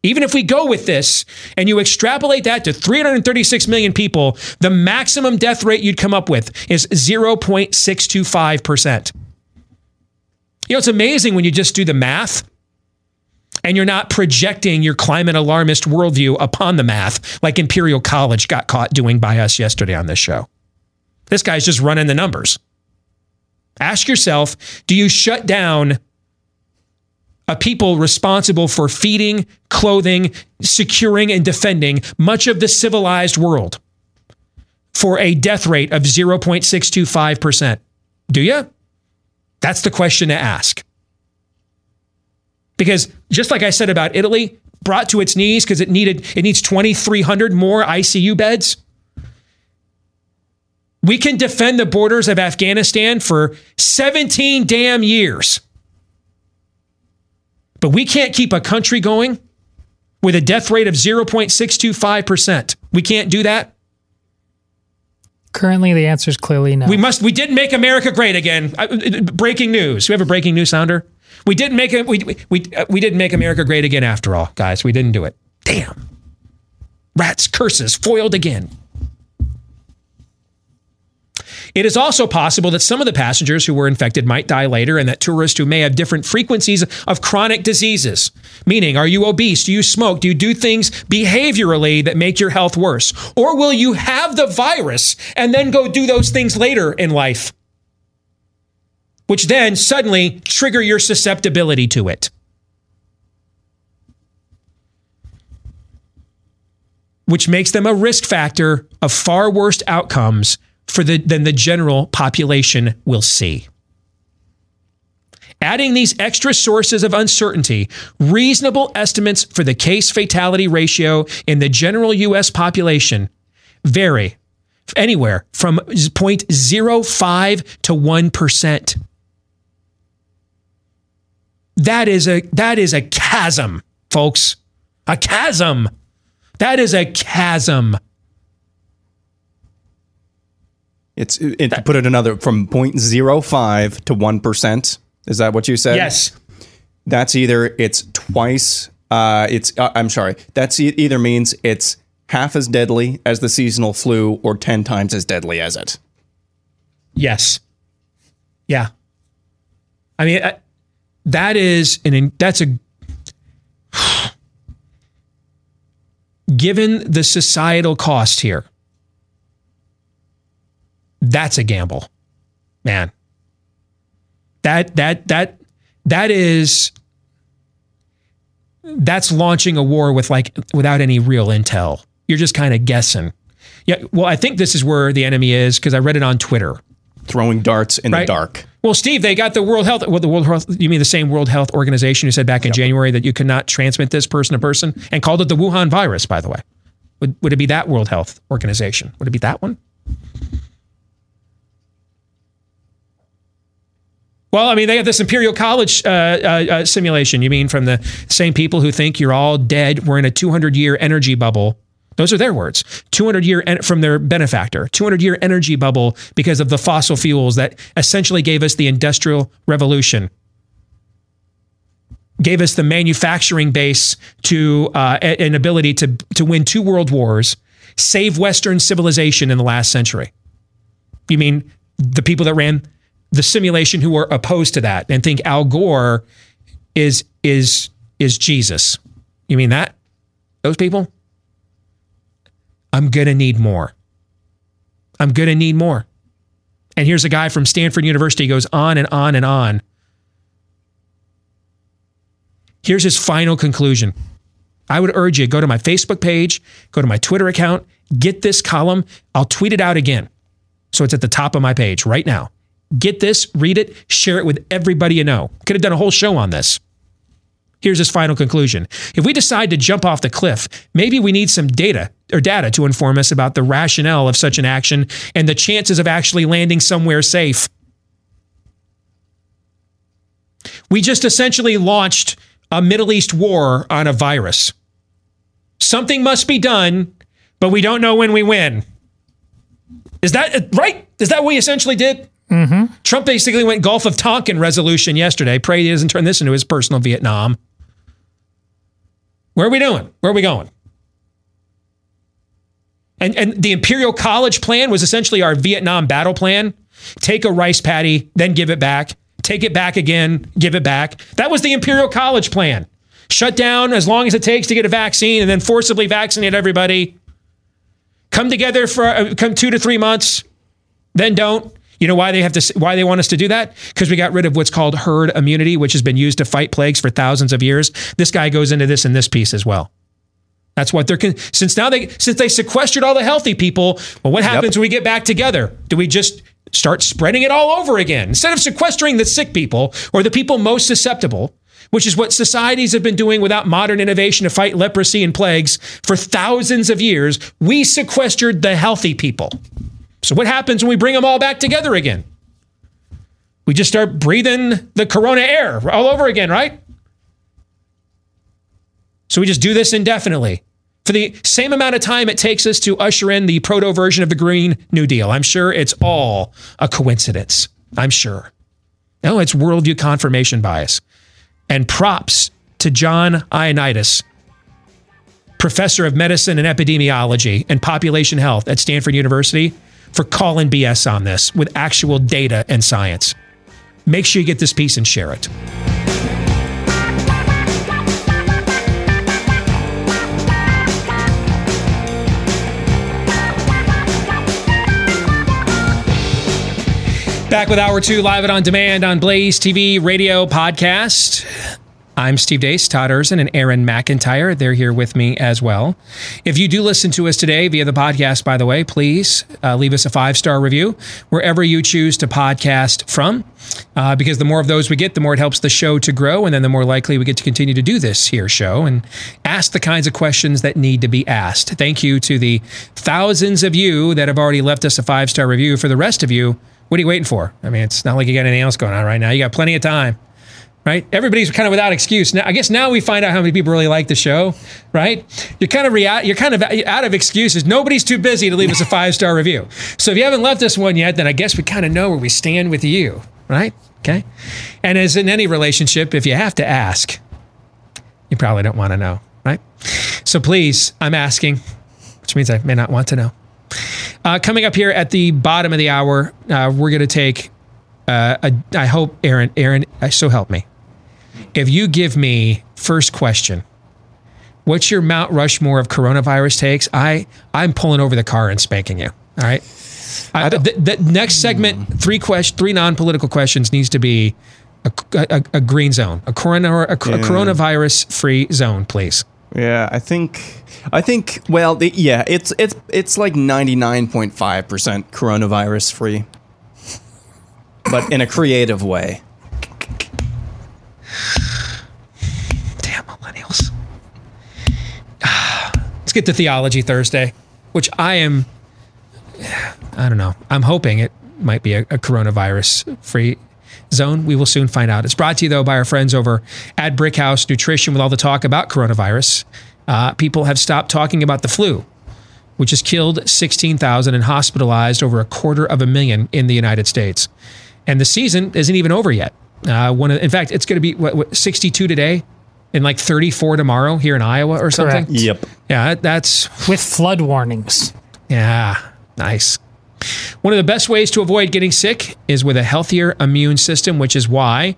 Even if we go with this and you extrapolate that to 336 million people, the maximum death rate you'd come up with is 0.625%. You know, it's amazing when you just do the math and you're not projecting your climate alarmist worldview upon the math like Imperial College got caught doing by us yesterday on this show. This guy's just running the numbers. Ask yourself do you shut down a people responsible for feeding, clothing, securing, and defending much of the civilized world for a death rate of 0.625%. Do you? That's the question to ask. Because just like I said about Italy, brought to its knees because it needed it needs 2300 more ICU beds. We can defend the borders of Afghanistan for 17 damn years. But we can't keep a country going with a death rate of 0.625%. We can't do that. Currently, the answer is clearly no. We must. We didn't make America great again. Uh, breaking news. We have a breaking news sounder. We didn't make it. We we uh, we didn't make America great again after all, guys. We didn't do it. Damn. Rats curses foiled again. It is also possible that some of the passengers who were infected might die later and that tourists who may have different frequencies of chronic diseases, meaning, are you obese? Do you smoke? Do you do things behaviorally that make your health worse? Or will you have the virus and then go do those things later in life? Which then suddenly trigger your susceptibility to it. Which makes them a risk factor of far worse outcomes for the, than the general population will see. Adding these extra sources of uncertainty, reasonable estimates for the case fatality ratio in the general U.S. population vary anywhere from 0.05 to 1%. That is a that is a chasm, folks. A chasm. That is a chasm. It's it, to put it another from 0.05 to 1%. Is that what you said? Yes. That's either it's twice uh, it's uh, I'm sorry. That's e- either means it's half as deadly as the seasonal flu or 10 times as deadly as it. Yes. Yeah. I mean uh, that is an that's a given the societal cost here that's a gamble, man. That that that that is that's launching a war with like without any real intel. You're just kind of guessing. Yeah, well, I think this is where the enemy is because I read it on Twitter. Throwing darts in right? the dark. Well, Steve, they got the World Health. Well, the World Health. You mean the same World Health Organization who said back in yep. January that you could not transmit this person to person and called it the Wuhan virus? By the way, would would it be that World Health Organization? Would it be that one? Well, I mean, they have this Imperial College uh, uh, uh, simulation. You mean from the same people who think you're all dead? We're in a 200 year energy bubble. Those are their words. 200 year en- from their benefactor. 200 year energy bubble because of the fossil fuels that essentially gave us the industrial revolution. Gave us the manufacturing base to uh, an ability to to win two world wars, save Western civilization in the last century. You mean the people that ran the simulation who are opposed to that and think Al Gore is is is Jesus. You mean that? Those people? I'm going to need more. I'm going to need more. And here's a guy from Stanford University goes on and on and on. Here's his final conclusion. I would urge you go to my Facebook page, go to my Twitter account, get this column. I'll tweet it out again. So it's at the top of my page right now. Get this, read it, share it with everybody you know. Could have done a whole show on this. Here's his final conclusion. If we decide to jump off the cliff, maybe we need some data or data to inform us about the rationale of such an action and the chances of actually landing somewhere safe. We just essentially launched a Middle East war on a virus. Something must be done, but we don't know when we win. Is that right? Is that what we essentially did? Mm-hmm. Trump basically went Gulf of Tonkin resolution yesterday. Pray he doesn't turn this into his personal Vietnam. Where are we doing? Where are we going? And, and the Imperial College plan was essentially our Vietnam battle plan. Take a rice paddy, then give it back. Take it back again, give it back. That was the Imperial College plan. Shut down as long as it takes to get a vaccine and then forcibly vaccinate everybody. Come together for uh, come 2 to 3 months, then don't. You know why they have to why they want us to do that? Because we got rid of what's called herd immunity, which has been used to fight plagues for thousands of years. This guy goes into this in this piece as well. That's what they're since now they since they sequestered all the healthy people. Well, what happens yep. when we get back together? Do we just start spreading it all over again instead of sequestering the sick people or the people most susceptible? Which is what societies have been doing without modern innovation to fight leprosy and plagues for thousands of years. We sequestered the healthy people. So, what happens when we bring them all back together again? We just start breathing the corona air all over again, right? So, we just do this indefinitely for the same amount of time it takes us to usher in the proto version of the Green New Deal. I'm sure it's all a coincidence. I'm sure. No, it's worldview confirmation bias. And props to John Ioannidis, professor of medicine and epidemiology and population health at Stanford University for calling BS on this with actual data and science. Make sure you get this piece and share it. Back with Hour 2 live and on demand on Blaze TV, radio, podcast. I'm Steve Deace, Todd Erzen, and Aaron McIntyre. They're here with me as well. If you do listen to us today via the podcast, by the way, please uh, leave us a five star review wherever you choose to podcast from, uh, because the more of those we get, the more it helps the show to grow, and then the more likely we get to continue to do this here show and ask the kinds of questions that need to be asked. Thank you to the thousands of you that have already left us a five star review. For the rest of you, what are you waiting for? I mean, it's not like you got anything else going on right now. You got plenty of time right? Everybody's kind of without excuse. Now, I guess now we find out how many people really like the show, right? You're kind of rea- you're kind of out of excuses. Nobody's too busy to leave us a five star review. So if you haven't left us one yet, then I guess we kind of know where we stand with you, right? Okay. And as in any relationship, if you have to ask, you probably don't want to know, right? So please, I'm asking, which means I may not want to know. Uh, coming up here at the bottom of the hour, uh, we're going to take. Uh, a, I hope Aaron, Aaron, uh, so help me if you give me first question, what's your Mount Rushmore of coronavirus takes? I I'm pulling over the car and spanking you. All right. I, the, the, next segment, hmm. three question, three non-political questions needs to be a, a, a green zone, a corona, a, yeah. coronavirus-free zone, please. Yeah, I think, I think. Well, the, yeah, it's it's it's like ninety nine point five percent coronavirus free, but in a creative way. Damn millennials. Let's get to Theology Thursday, which I am, I don't know. I'm hoping it might be a, a coronavirus free zone. We will soon find out. It's brought to you, though, by our friends over at Brickhouse Nutrition with all the talk about coronavirus. Uh, people have stopped talking about the flu, which has killed 16,000 and hospitalized over a quarter of a million in the United States. And the season isn't even over yet. Uh, one of, in fact, it's going to be what, what, 62 today and like 34 tomorrow here in Iowa or something. Correct. Yep. Yeah, that's with flood warnings. Yeah, nice. One of the best ways to avoid getting sick is with a healthier immune system, which is why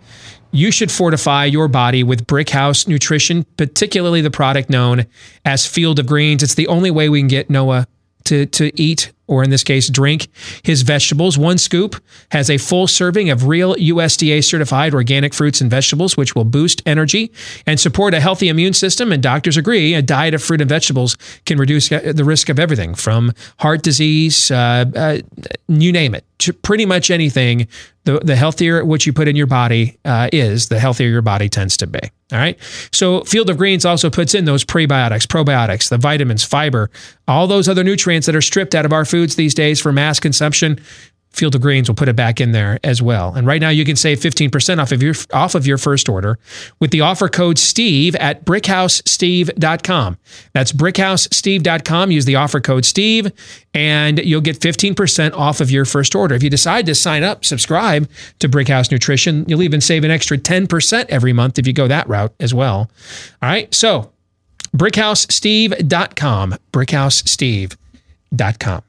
you should fortify your body with Brickhouse Nutrition, particularly the product known as Field of Greens. It's the only way we can get Noah to, to eat, or in this case, drink his vegetables. One scoop has a full serving of real USDA certified organic fruits and vegetables, which will boost energy and support a healthy immune system. And doctors agree a diet of fruit and vegetables can reduce the risk of everything from heart disease, uh, uh, you name it, to pretty much anything. The, the healthier what you put in your body uh, is, the healthier your body tends to be. All right. So Field of Greens also puts in those prebiotics, probiotics, the vitamins, fiber, all those other nutrients that are stripped out of our foods these days for mass consumption. Field of Greens will put it back in there as well. And right now you can save 15% off of your off of your first order with the offer code Steve at brickhousesteve.com. That's brickhousesteve.com. Use the offer code Steve and you'll get 15% off of your first order. If you decide to sign up, subscribe to Brickhouse Nutrition, you'll even save an extra 10% every month if you go that route as well. All right. So brickhousesteve.com, brickhousesteve.com.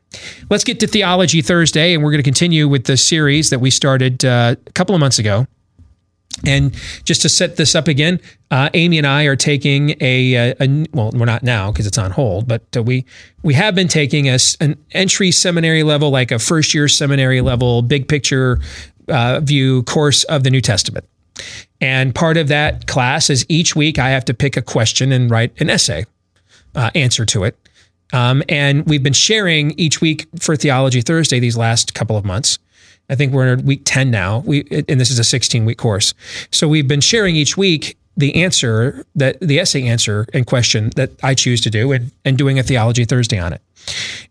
Let's get to Theology Thursday, and we're going to continue with the series that we started uh, a couple of months ago. And just to set this up again, uh, Amy and I are taking a, a, a well, we're not now because it's on hold, but uh, we we have been taking a, an entry seminary level, like a first year seminary level, big picture uh, view course of the New Testament. And part of that class is each week I have to pick a question and write an essay uh, answer to it. Um, and we've been sharing each week for Theology Thursday these last couple of months. I think we're in week 10 now. We and this is a 16 week course. So we've been sharing each week the answer that the essay answer and question that I choose to do and, and doing a Theology Thursday on it.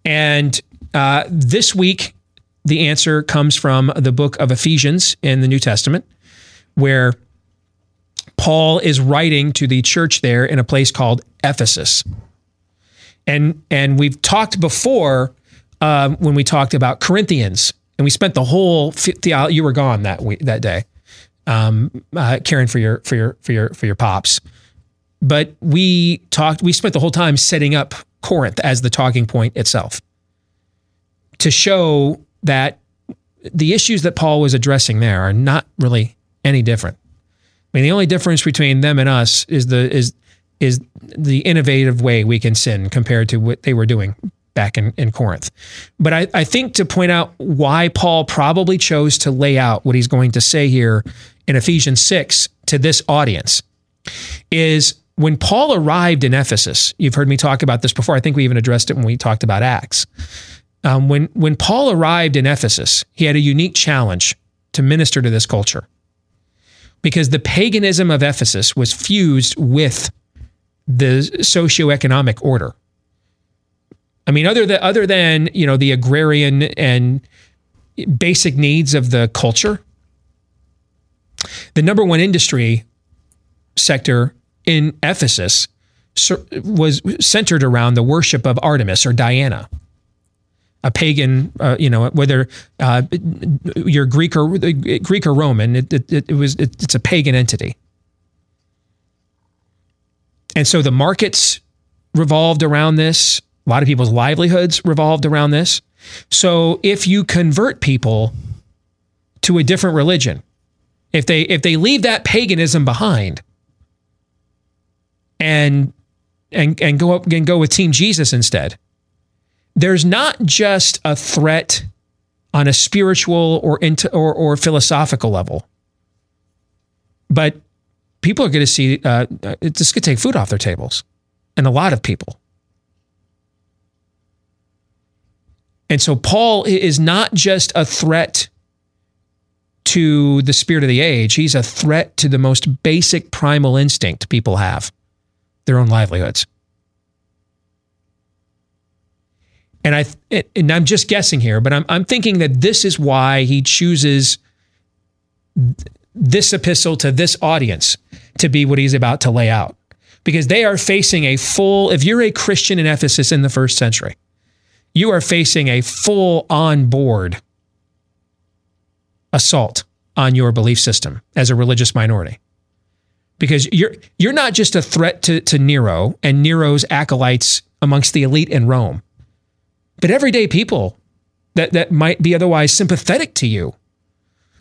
And uh, this week, the answer comes from the book of Ephesians in the New Testament, where Paul is writing to the church there in a place called Ephesus. And and we've talked before um, when we talked about Corinthians, and we spent the whole theology. You were gone that week, that day, um, uh, caring for your for your for your for your pops. But we talked. We spent the whole time setting up Corinth as the talking point itself to show that the issues that Paul was addressing there are not really any different. I mean, the only difference between them and us is the is is the innovative way we can sin compared to what they were doing back in, in Corinth. But I, I think to point out why Paul probably chose to lay out what he's going to say here in Ephesians 6 to this audience is when Paul arrived in Ephesus, you've heard me talk about this before. I think we even addressed it when we talked about Acts. Um, when, when Paul arrived in Ephesus, he had a unique challenge to minister to this culture because the paganism of Ephesus was fused with the socioeconomic order. I mean, other than other than you know the agrarian and basic needs of the culture, the number one industry sector in Ephesus was centered around the worship of Artemis or Diana, a pagan. Uh, you know, whether uh, you're Greek or Greek or Roman, it, it, it was it, it's a pagan entity. And so the markets revolved around this. A lot of people's livelihoods revolved around this. So if you convert people to a different religion, if they if they leave that paganism behind and and and go up and go with Team Jesus instead, there's not just a threat on a spiritual or into or, or philosophical level, but people are going to see uh, it's going to take food off their tables, and a lot of people. And so Paul is not just a threat to the spirit of the age, he's a threat to the most basic primal instinct people have their own livelihoods. And I and I'm just guessing here, but I'm I'm thinking that this is why he chooses this epistle to this audience to be what he's about to lay out. Because they are facing a full, if you're a Christian in Ephesus in the first century, you are facing a full on board assault on your belief system as a religious minority. Because you're you're not just a threat to, to Nero and Nero's acolytes amongst the elite in Rome, but everyday people that, that might be otherwise sympathetic to you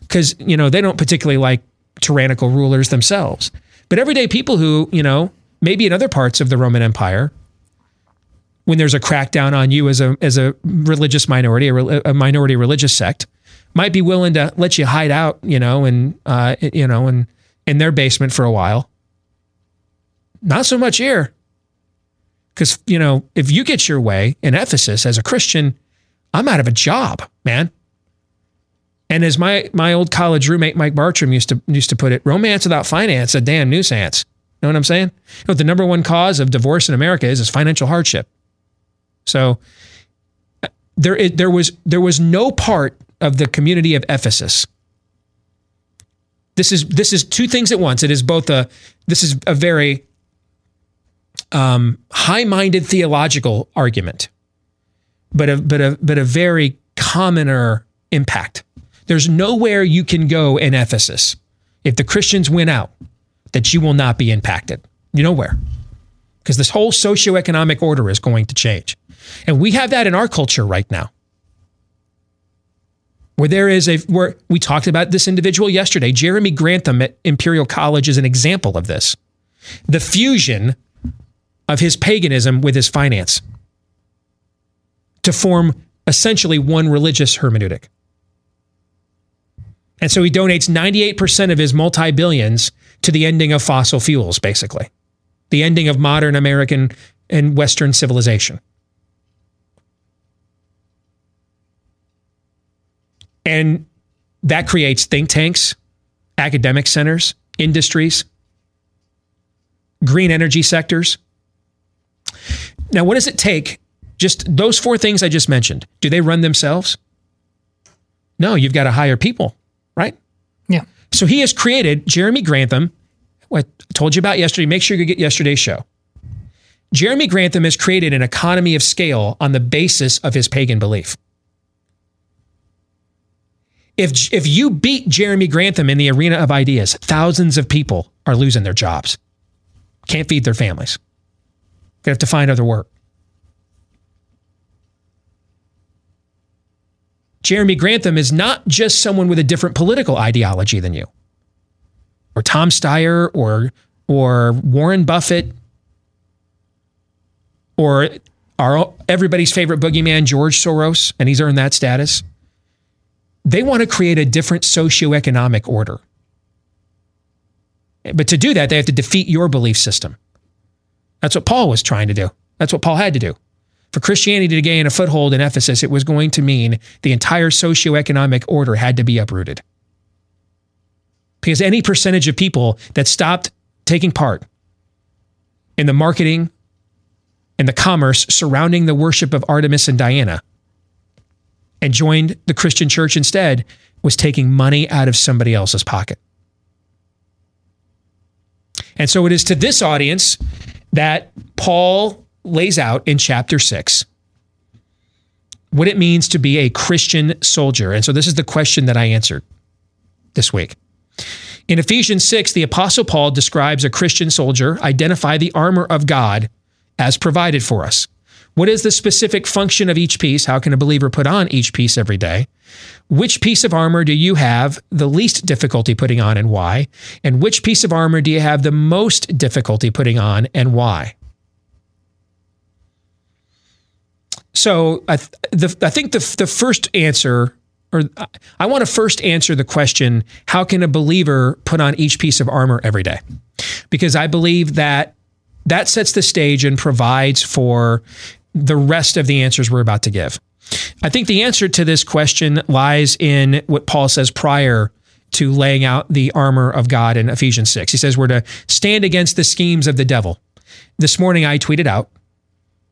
because you know they don't particularly like tyrannical rulers themselves. But everyday people who you know maybe in other parts of the Roman Empire when there's a crackdown on you as a as a religious minority, a, a minority religious sect, might be willing to let you hide out, you know, and uh, you know, and in their basement for a while. Not so much here. Because, you know, if you get your way in Ephesus as a Christian, I'm out of a job, man. And as my my old college roommate Mike Bartram used to used to put it, romance without finance, a damn nuisance. You Know what I'm saying? You know, the number one cause of divorce in America is is financial hardship. So there there was there was no part of the community of Ephesus. This is this is two things at once. It is both a this is a very um, high-minded theological argument, but a but a but a very commoner impact. There's nowhere you can go in Ephesus if the Christians win out that you will not be impacted. You know where? Because this whole socioeconomic order is going to change. And we have that in our culture right now. Where there is a, where we talked about this individual yesterday, Jeremy Grantham at Imperial College is an example of this. The fusion of his paganism with his finance to form essentially one religious hermeneutic. And so he donates 98% of his multi billions to the ending of fossil fuels, basically, the ending of modern American and Western civilization. And that creates think tanks, academic centers, industries, green energy sectors. Now, what does it take? Just those four things I just mentioned. Do they run themselves? No, you've got to hire people. So he has created Jeremy Grantham. What I told you about yesterday. Make sure you get yesterday's show. Jeremy Grantham has created an economy of scale on the basis of his pagan belief. If, if you beat Jeremy Grantham in the arena of ideas, thousands of people are losing their jobs, can't feed their families. They have to find other work. Jeremy Grantham is not just someone with a different political ideology than you, or Tom Steyer, or or Warren Buffett, or our everybody's favorite boogeyman George Soros, and he's earned that status. They want to create a different socioeconomic order. But to do that, they have to defeat your belief system. That's what Paul was trying to do. That's what Paul had to do. For Christianity to gain a foothold in Ephesus, it was going to mean the entire socioeconomic order had to be uprooted. Because any percentage of people that stopped taking part in the marketing and the commerce surrounding the worship of Artemis and Diana and joined the Christian church instead was taking money out of somebody else's pocket. And so it is to this audience that Paul lays out in chapter six what it means to be a Christian soldier. And so this is the question that I answered this week. In Ephesians 6, the Apostle Paul describes a Christian soldier identify the armor of God as provided for us. What is the specific function of each piece? How can a believer put on each piece every day? Which piece of armor do you have the least difficulty putting on and why? And which piece of armor do you have the most difficulty putting on and why? So I, th- the, I think the, the first answer, or I want to first answer the question how can a believer put on each piece of armor every day? Because I believe that that sets the stage and provides for the rest of the answers we're about to give. I think the answer to this question lies in what Paul says prior to laying out the armor of God in Ephesians 6. He says we're to stand against the schemes of the devil. This morning I tweeted out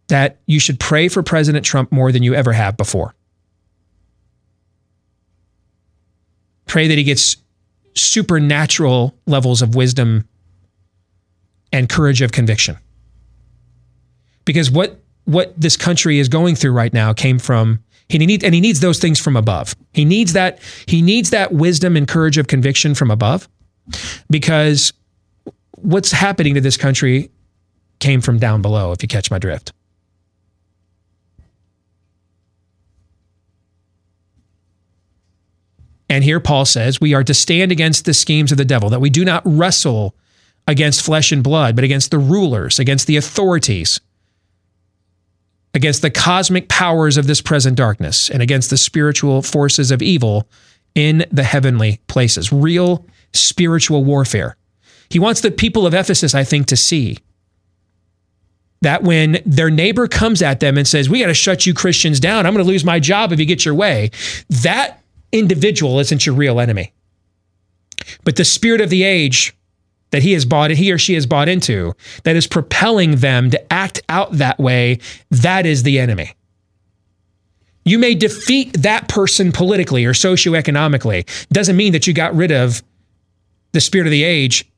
that you should pray for President Trump more than you ever have before. Pray that he gets supernatural levels of wisdom and courage of conviction. Because what what this country is going through right now came from he and he needs those things from above. He needs that he needs that wisdom and courage of conviction from above because what's happening to this country came from down below if you catch my drift. And here Paul says, we are to stand against the schemes of the devil, that we do not wrestle against flesh and blood, but against the rulers, against the authorities, against the cosmic powers of this present darkness and against the spiritual forces of evil in the heavenly places. Real spiritual warfare. He wants the people of Ephesus, I think, to see that when their neighbor comes at them and says, We got to shut you Christians down, I'm going to lose my job if you get your way, that individual isn't your real enemy. But the spirit of the age that he has bought he or she has bought into that is propelling them to act out that way, that is the enemy. You may defeat that person politically or socioeconomically. Doesn't mean that you got rid of the spirit of the age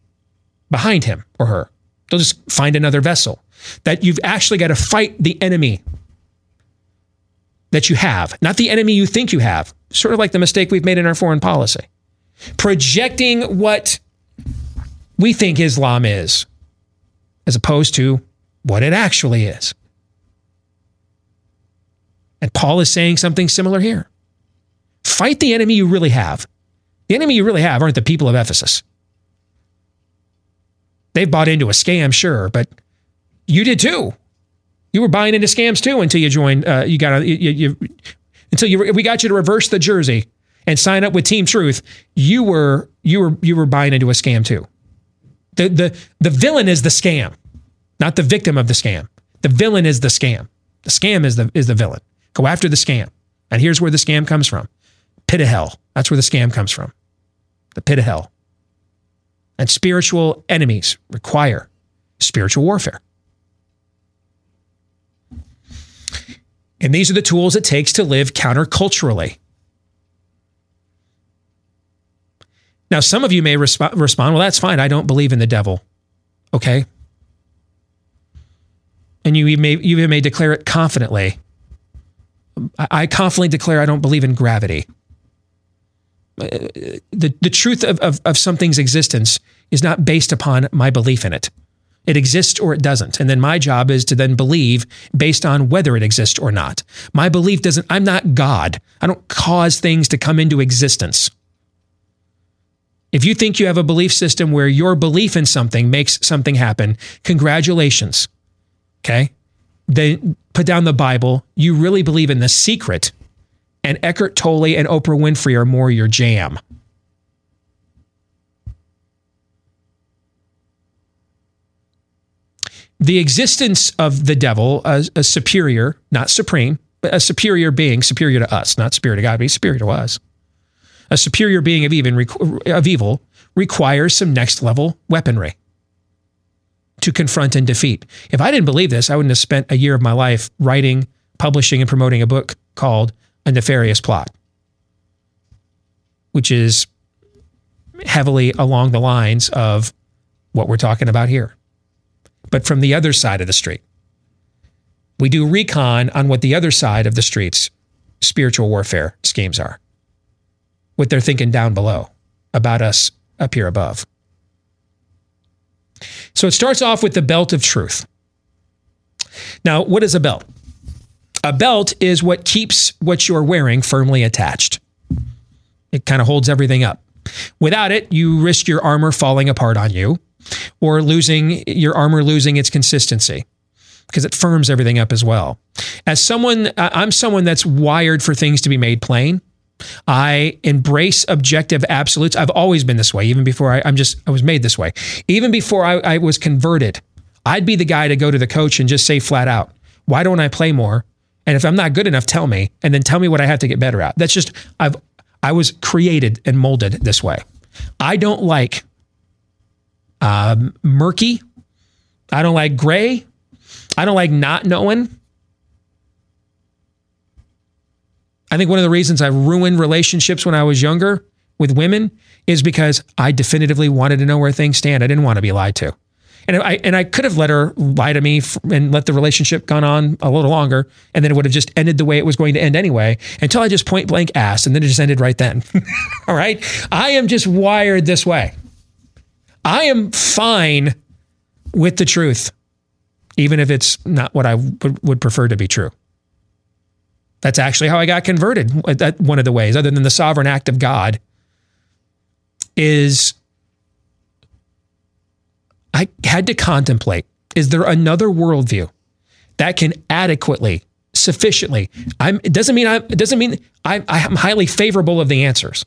behind him or her. They'll just find another vessel. That you've actually got to fight the enemy that you have, not the enemy you think you have. Sort of like the mistake we've made in our foreign policy. Projecting what we think Islam is, as opposed to what it actually is. And Paul is saying something similar here. Fight the enemy you really have. The enemy you really have aren't the people of Ephesus. They've bought into a scam, sure, but you did too. You were buying into scams too until you joined. Uh, you got you, you, until you we got you to reverse the jersey and sign up with Team Truth. You were you were you were buying into a scam too. The the the villain is the scam, not the victim of the scam. The villain is the scam. The scam is the is the villain. Go after the scam. And here's where the scam comes from. Pit of hell. That's where the scam comes from. The pit of hell. And spiritual enemies require spiritual warfare. And these are the tools it takes to live counterculturally. Now, some of you may resp- respond, well, that's fine. I don't believe in the devil. Okay. And you may, you may declare it confidently. I confidently declare I don't believe in gravity. Uh, the, the truth of, of, of something's existence is not based upon my belief in it. It exists or it doesn't. And then my job is to then believe based on whether it exists or not. My belief doesn't, I'm not God. I don't cause things to come into existence. If you think you have a belief system where your belief in something makes something happen, congratulations. Okay? Then put down the Bible. You really believe in the secret, and Eckhart Tolle and Oprah Winfrey are more your jam. The existence of the devil, a, a superior, not supreme, but a superior being, superior to us, not superior to God, but superior to us a superior being of, even, of evil requires some next level weaponry to confront and defeat. If I didn't believe this, I wouldn't have spent a year of my life writing, publishing, and promoting a book called A Nefarious Plot, which is heavily along the lines of what we're talking about here. But from the other side of the street, we do recon on what the other side of the street's spiritual warfare schemes are what they're thinking down below about us up here above. So it starts off with the belt of truth. Now, what is a belt? A belt is what keeps what you're wearing firmly attached. It kind of holds everything up. Without it, you risk your armor falling apart on you or losing your armor losing its consistency because it firms everything up as well. As someone, I'm someone that's wired for things to be made plain. I embrace objective absolutes. I've always been this way, even before I, am just, I was made this way. Even before I, I was converted, I'd be the guy to go to the coach and just say flat out, why don't I play more? And if I'm not good enough, tell me, and then tell me what I have to get better at. That's just, I've, I was created and molded this way. I don't like um, murky. I don't like gray. I don't like not knowing. I think one of the reasons I ruined relationships when I was younger with women is because I definitively wanted to know where things stand. I didn't want to be lied to. And I and I could have let her lie to me and let the relationship gone on a little longer, and then it would have just ended the way it was going to end anyway. Until I just point blank asked, and then it just ended right then. All right, I am just wired this way. I am fine with the truth, even if it's not what I would prefer to be true. That's actually how I got converted. That one of the ways, other than the sovereign act of God, is I had to contemplate: is there another worldview that can adequately, sufficiently. I'm, it doesn't mean I. It doesn't mean I, I'm highly favorable of the answers,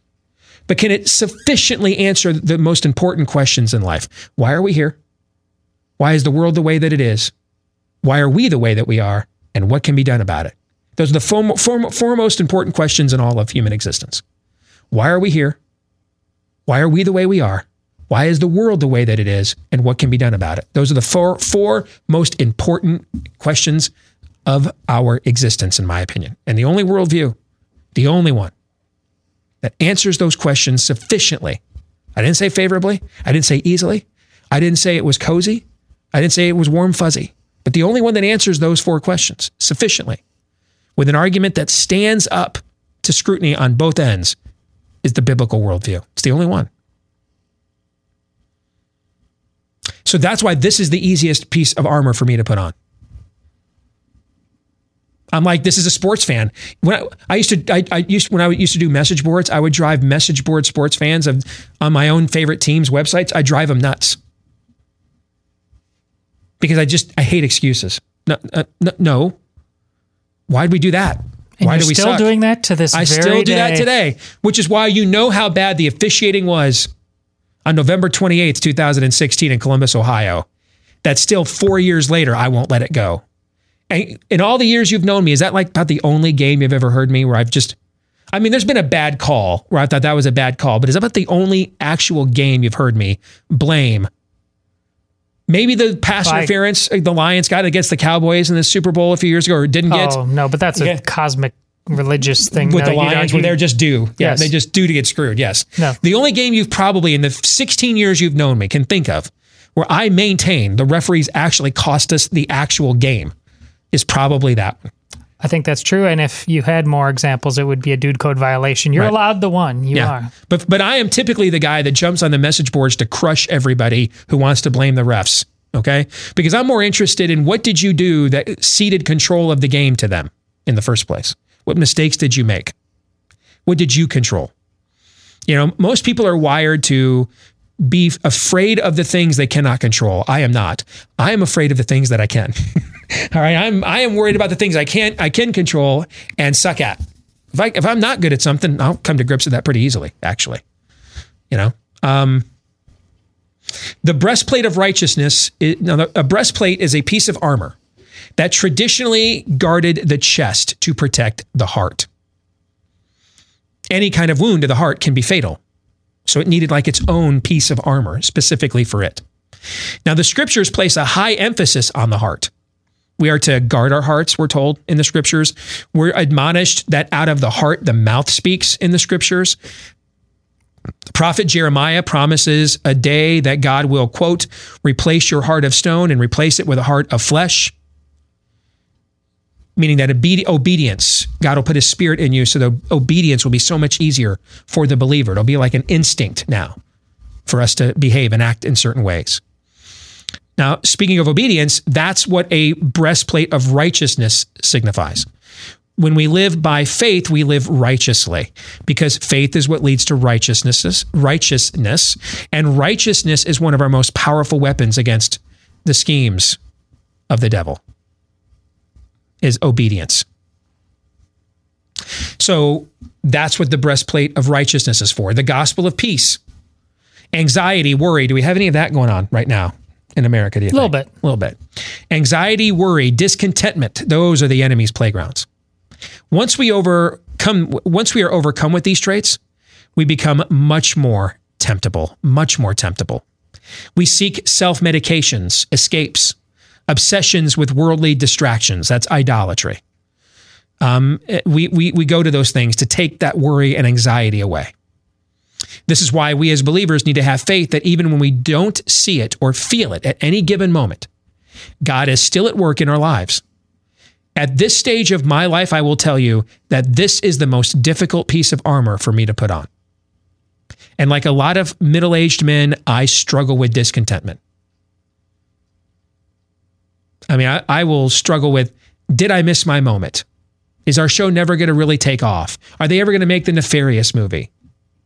but can it sufficiently answer the most important questions in life? Why are we here? Why is the world the way that it is? Why are we the way that we are? And what can be done about it? Those are the four, most important questions in all of human existence. Why are we here? Why are we the way we are? Why is the world the way that it is? And what can be done about it? Those are the four, four most important questions of our existence, in my opinion. And the only worldview, the only one that answers those questions sufficiently. I didn't say favorably. I didn't say easily. I didn't say it was cozy. I didn't say it was warm fuzzy. But the only one that answers those four questions sufficiently with an argument that stands up to scrutiny on both ends is the biblical worldview. It's the only one. So that's why this is the easiest piece of armor for me to put on. I'm like, this is a sports fan. When I, I used to, I, I, used when I used to do message boards, I would drive message board sports fans of on my own favorite teams' websites. I drive them nuts because I just I hate excuses. No, uh, no, why'd we do that? And Why you're do we still suck? doing that to this I still do that today, which is why you know how bad the officiating was on November 28th, 2016 in Columbus, Ohio. That still four years later, I won't let it go. And in all the years you've known me, is that like about the only game you've ever heard me where I've just, I mean, there's been a bad call where I thought that was a bad call, but is that about the only actual game you've heard me blame? Maybe the pass interference the Lions got against the Cowboys in the Super Bowl a few years ago or didn't get Oh no, but that's a Yeah. cosmic religious thing. with No, the Lions where they're just due. Yeah, Yes. they just due to get screwed. Yes. No. The only game you've probably in the 16 years you've known me can think of where I maintain the referees actually cost us the actual game is probably that one. I think that's true. And if you had more examples, it would be a dude code violation. You're Right. allowed the one. You are. But but I am typically the guy that jumps on the message boards to crush everybody who wants to blame the refs. Okay? Because I'm more interested in what did you do that ceded control of the game to them in the first place? What mistakes did you make? What did you control? You know, most people are wired to be afraid of the things they cannot control. I am not. I am afraid of the things that I can. All right, I'm I am worried about the things I can't I can control and suck at. If I if I'm not good at something, I'll come to grips with that pretty easily. Actually, you know. Um, the breastplate of righteousness. Is, a breastplate is a piece of armor that traditionally guarded the chest to protect the heart. Any kind of wound to the heart can be fatal. So it needed like its own piece of armor specifically for it. Now, the scriptures place a high emphasis on the heart. We are to guard our hearts, we're told in the scriptures. We're admonished that out of the heart, the mouth speaks in the scriptures. The prophet Jeremiah promises a day that God will, quote, replace your heart of stone and replace it with a heart of flesh. Meaning that obedi- obedience, God will put his spirit in you so the obedience will be so much easier for the believer. It'll be like an instinct now for us to behave and act in certain ways. Now, speaking of obedience, that's what a breastplate of righteousness signifies. When we live by faith, we live righteously because faith is what leads to righteousness, righteousness, and righteousness is one of our most powerful weapons against the schemes of the devil. Is obedience. So that's what the breastplate of righteousness is for. The gospel of peace. Anxiety, worry. Do we have any of that going on right now in America? Do you A little think? bit. A little bit. Anxiety, worry, discontentment. Those are the enemy's playgrounds. Once we overcome, once we are overcome with these traits, we become much more temptable, much more temptable. We seek self medications, escapes, obsessions with worldly distractions. That's idolatry. Um, we, we, we go to those things to take that worry and anxiety away. This is why we as believers need to have faith that even when we don't see it or feel it at any given moment, God is still at work in our lives. At this stage of my life, I will tell you that this is the most difficult piece of armor for me to put on. And like a lot of middle aged men, I struggle with discontentment. I mean, I, I will struggle with did I miss my moment? Is our show never going to really take off? Are they ever going to make the nefarious movie?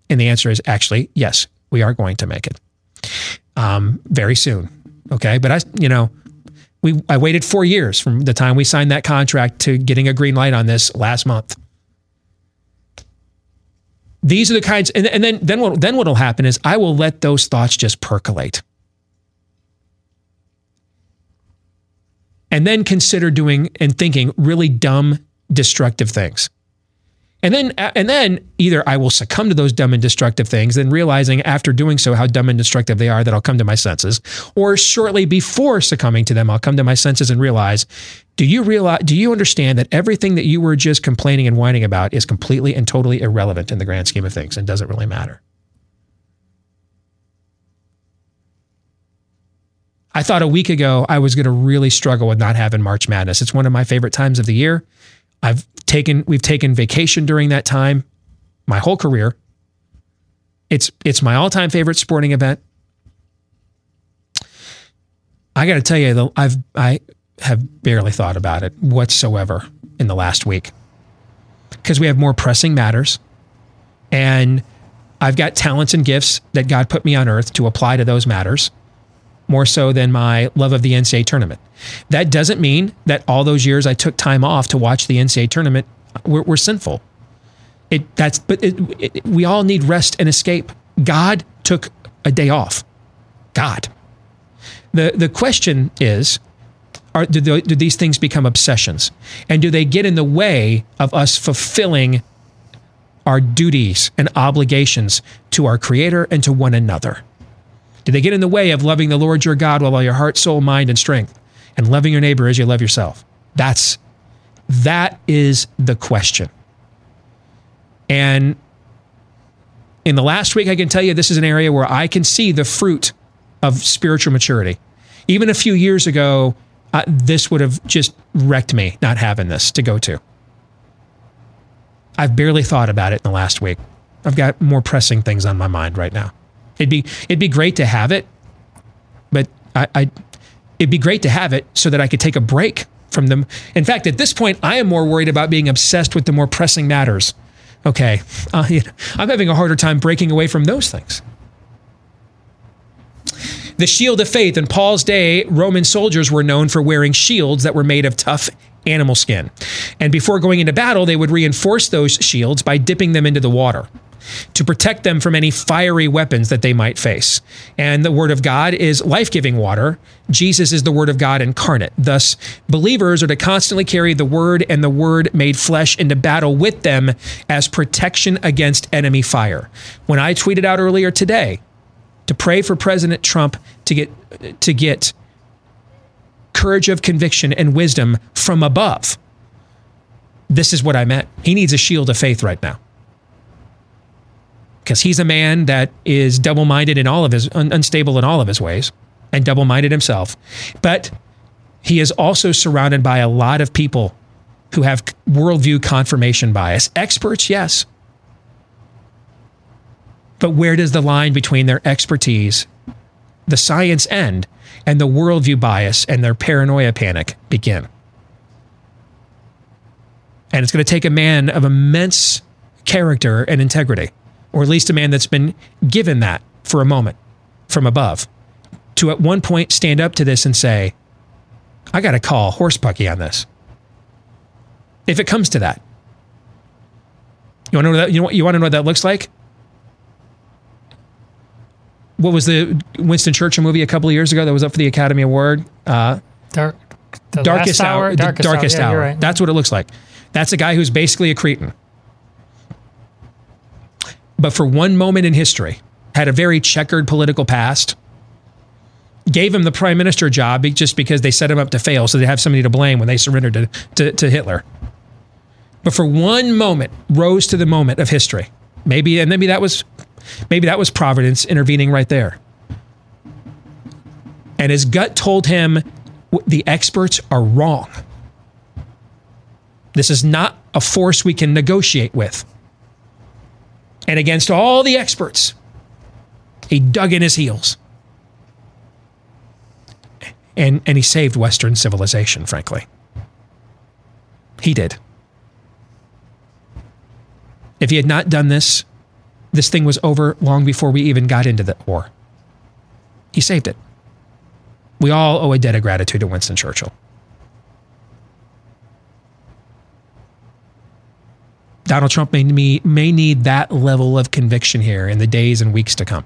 And the answer is actually yes, we are going to make it um, very soon. Okay, but I, you know, We I waited four years from the time we signed that contract to getting a green light on this last month. These are the kinds, and, and then then what then what'll happen is I will let those thoughts just percolate. And then consider doing and thinking really dumb, destructive things. And then, and then either I will succumb to those dumb and destructive things, then realizing after doing so how dumb and destructive they are that I'll come to my senses, or shortly before succumbing to them, I'll come to my senses and realize, do you realize, do you understand that everything that you were just complaining and whining about is completely and totally irrelevant in the grand scheme of things and doesn't really matter? I thought a week ago I was going to really struggle with not having March Madness. It's one of my favorite times of the year. I've taken we've taken vacation during that time my whole career. It's it's my all-time favorite sporting event. I got to tell you though I've I have barely thought about it whatsoever in the last week. Cuz we have more pressing matters and I've got talents and gifts that God put me on earth to apply to those matters more so than my love of the NCAA tournament. That doesn't mean that all those years I took time off to watch the NCAA tournament were, were sinful. It that's but it, it, we all need rest and escape. God took a day off. God. The the question is, are do, do these things become obsessions, and do they get in the way of us fulfilling our duties and obligations to our Creator and to one another? Do they get in the way of loving the Lord your God with all your heart, soul, mind, and strength, and loving your neighbor as you love yourself? That's that is the question. And in the last week, I can tell you this is an area where I can see the fruit of spiritual maturity. Even a few years ago, uh, this would have just wrecked me not having this to go to. I've barely thought about it in the last week. I've got more pressing things on my mind right now. It'd be it'd be great to have it, but I, I it'd be great to have it so that I could take a break from them. In fact, at this point, I am more worried about being obsessed with the more pressing matters. Okay, uh, I'm having a harder time breaking away from those things. The shield of faith in Paul's day, Roman soldiers were known for wearing shields that were made of tough animal skin. And before going into battle, they would reinforce those shields by dipping them into the water to protect them from any fiery weapons that they might face. And the Word of God is life giving water. Jesus is the Word of God incarnate. Thus, believers are to constantly carry the Word and the Word made flesh into battle with them as protection against enemy fire. When I tweeted out earlier today to pray for President Trump to get, to get courage of conviction and wisdom from above, this is what I meant. He needs a shield of faith right now because he's a man that is double minded in all of his, un- unstable in all of his ways, and double minded himself. But he is also surrounded by a lot of people who have worldview confirmation bias. Experts, yes. But where does the line between their expertise, the science end, and the worldview bias and their paranoia panic begin? And it's going to take a man of immense character and integrity or at least a man that's been given that for a moment from above, to at one point stand up to this and say, I got to call horse pucky on this. If it comes to that, you want to know that? You know? You want to know what that looks like? What was the Winston Churchill movie a couple of years ago that was up for the Academy Award? Uh, Dark, darkest hour. hour. Darkest, darkest hour. hour. Yeah, right. That's what it looks like. That's a guy who's basically a cretin but for one moment in history, had a very checkered political past, gave him the prime minister job just because they set him up to fail so they have somebody to blame when they surrendered to, to, to Hitler. But for one moment, rose to the moment of history. Maybe, and maybe that was, maybe that was Providence intervening right there. And his gut told him the experts are wrong. This is not a force we can negotiate with and against all the experts, he dug in his heels. And, and he saved Western civilization, frankly. He did. If he had not done this, this thing was over long before we even got into the war. He saved it. We all owe a debt of gratitude to Winston Churchill. Donald Trump may, may need that level of conviction here in the days and weeks to come.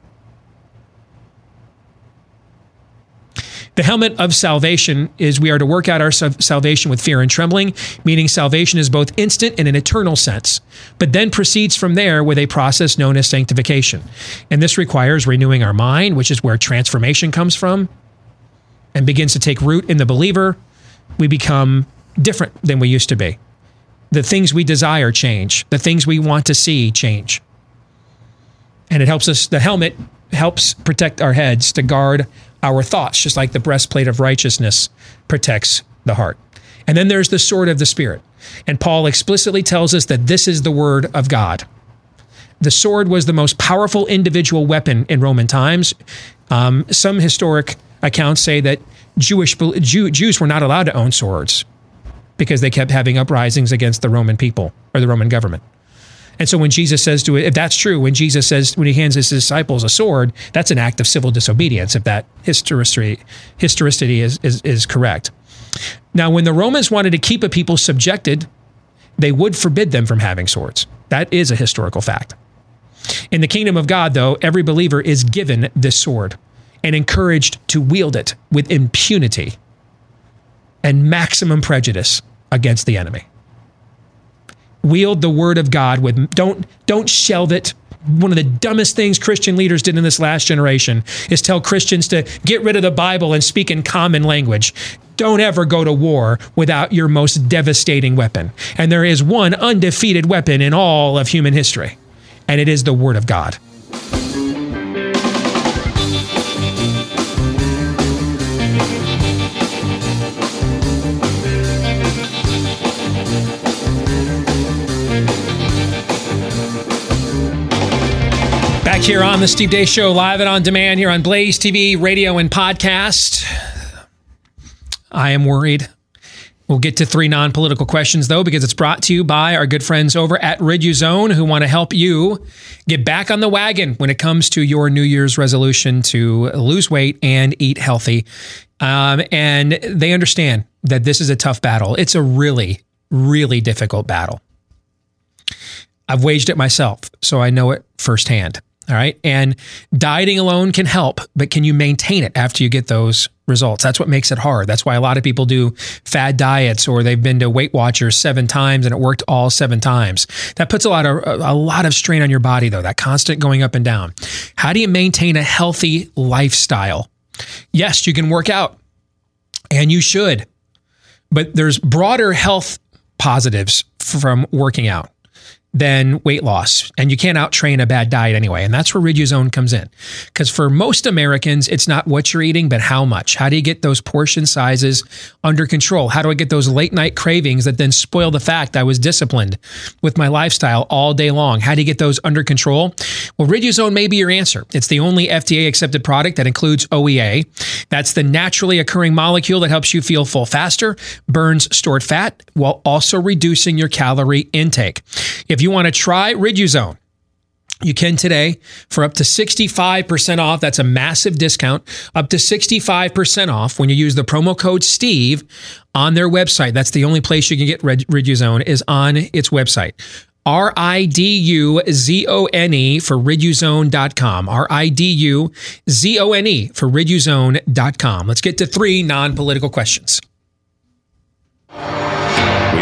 The helmet of salvation is we are to work out our salvation with fear and trembling, meaning salvation is both instant in an eternal sense, but then proceeds from there with a process known as sanctification. And this requires renewing our mind, which is where transformation comes from, and begins to take root in the believer. We become different than we used to be. The things we desire change, the things we want to see change. And it helps us, the helmet helps protect our heads to guard our thoughts, just like the breastplate of righteousness protects the heart. And then there's the sword of the Spirit. And Paul explicitly tells us that this is the word of God. The sword was the most powerful individual weapon in Roman times. Um, some historic accounts say that Jewish Jew, Jews were not allowed to own swords because they kept having uprisings against the Roman people or the Roman government. And so when Jesus says to it, if that's true, when Jesus says, when he hands his disciples a sword, that's an act of civil disobedience, if that historicity, historicity is, is, is correct. Now, when the Romans wanted to keep a people subjected, they would forbid them from having swords. That is a historical fact. In the kingdom of God, though, every believer is given this sword and encouraged to wield it with impunity and maximum prejudice against the enemy wield the word of God with don't don't shelve it. One of the dumbest things Christian leaders did in this last generation is tell Christians to get rid of the Bible and speak in common language. Don't ever go to war without your most devastating weapon. And there is one undefeated weapon in all of human history, and it is the Word of God. Back here on the Steve Deace Show, live and on demand here on Blaze TV, radio, and podcast. I am worried. We'll get to three non political questions, though, because it's brought to you by our good friends over at Riduzone who want to help you get back on the wagon when it comes to your New Year's resolution to lose weight and eat healthy. Um, and they understand that this is a tough battle. It's a really, really difficult battle. I've waged it myself, so I know it firsthand. All right. And dieting alone can help, but can you maintain it after you get those results? That's what makes it hard. That's why a lot of people do fad diets or they've been to Weight Watchers seven times and it worked all seven times. That puts a lot of a lot of strain on your body though, that constant going up and down. How do you maintain a healthy lifestyle? Yes, you can work out and you should. But there's broader health positives from working out than weight loss. And you can't out train a bad diet anyway. And that's where Riduzone comes in. Because for most Americans, it's not what you're eating, but how much. How do you get those portion sizes under control? How do I get those late night cravings that then spoil the fact I was disciplined with my lifestyle all day long? How do you get those under control? Well, Riduzone may be your answer. It's the only FDA accepted product that includes OEA. That's the naturally occurring molecule that helps you feel full faster, burns stored fat, while also reducing your calorie intake. If you you want to try Riduzone, you can today for up to 65% off. That's a massive discount, up to 65% off when you use the promo code STEVE on their website. That's the only place you can get Riduzone is on its website. R I D U Z O N E for riduzone.com. R I D U Z O N E for riduzone.com. Let's get to three non political questions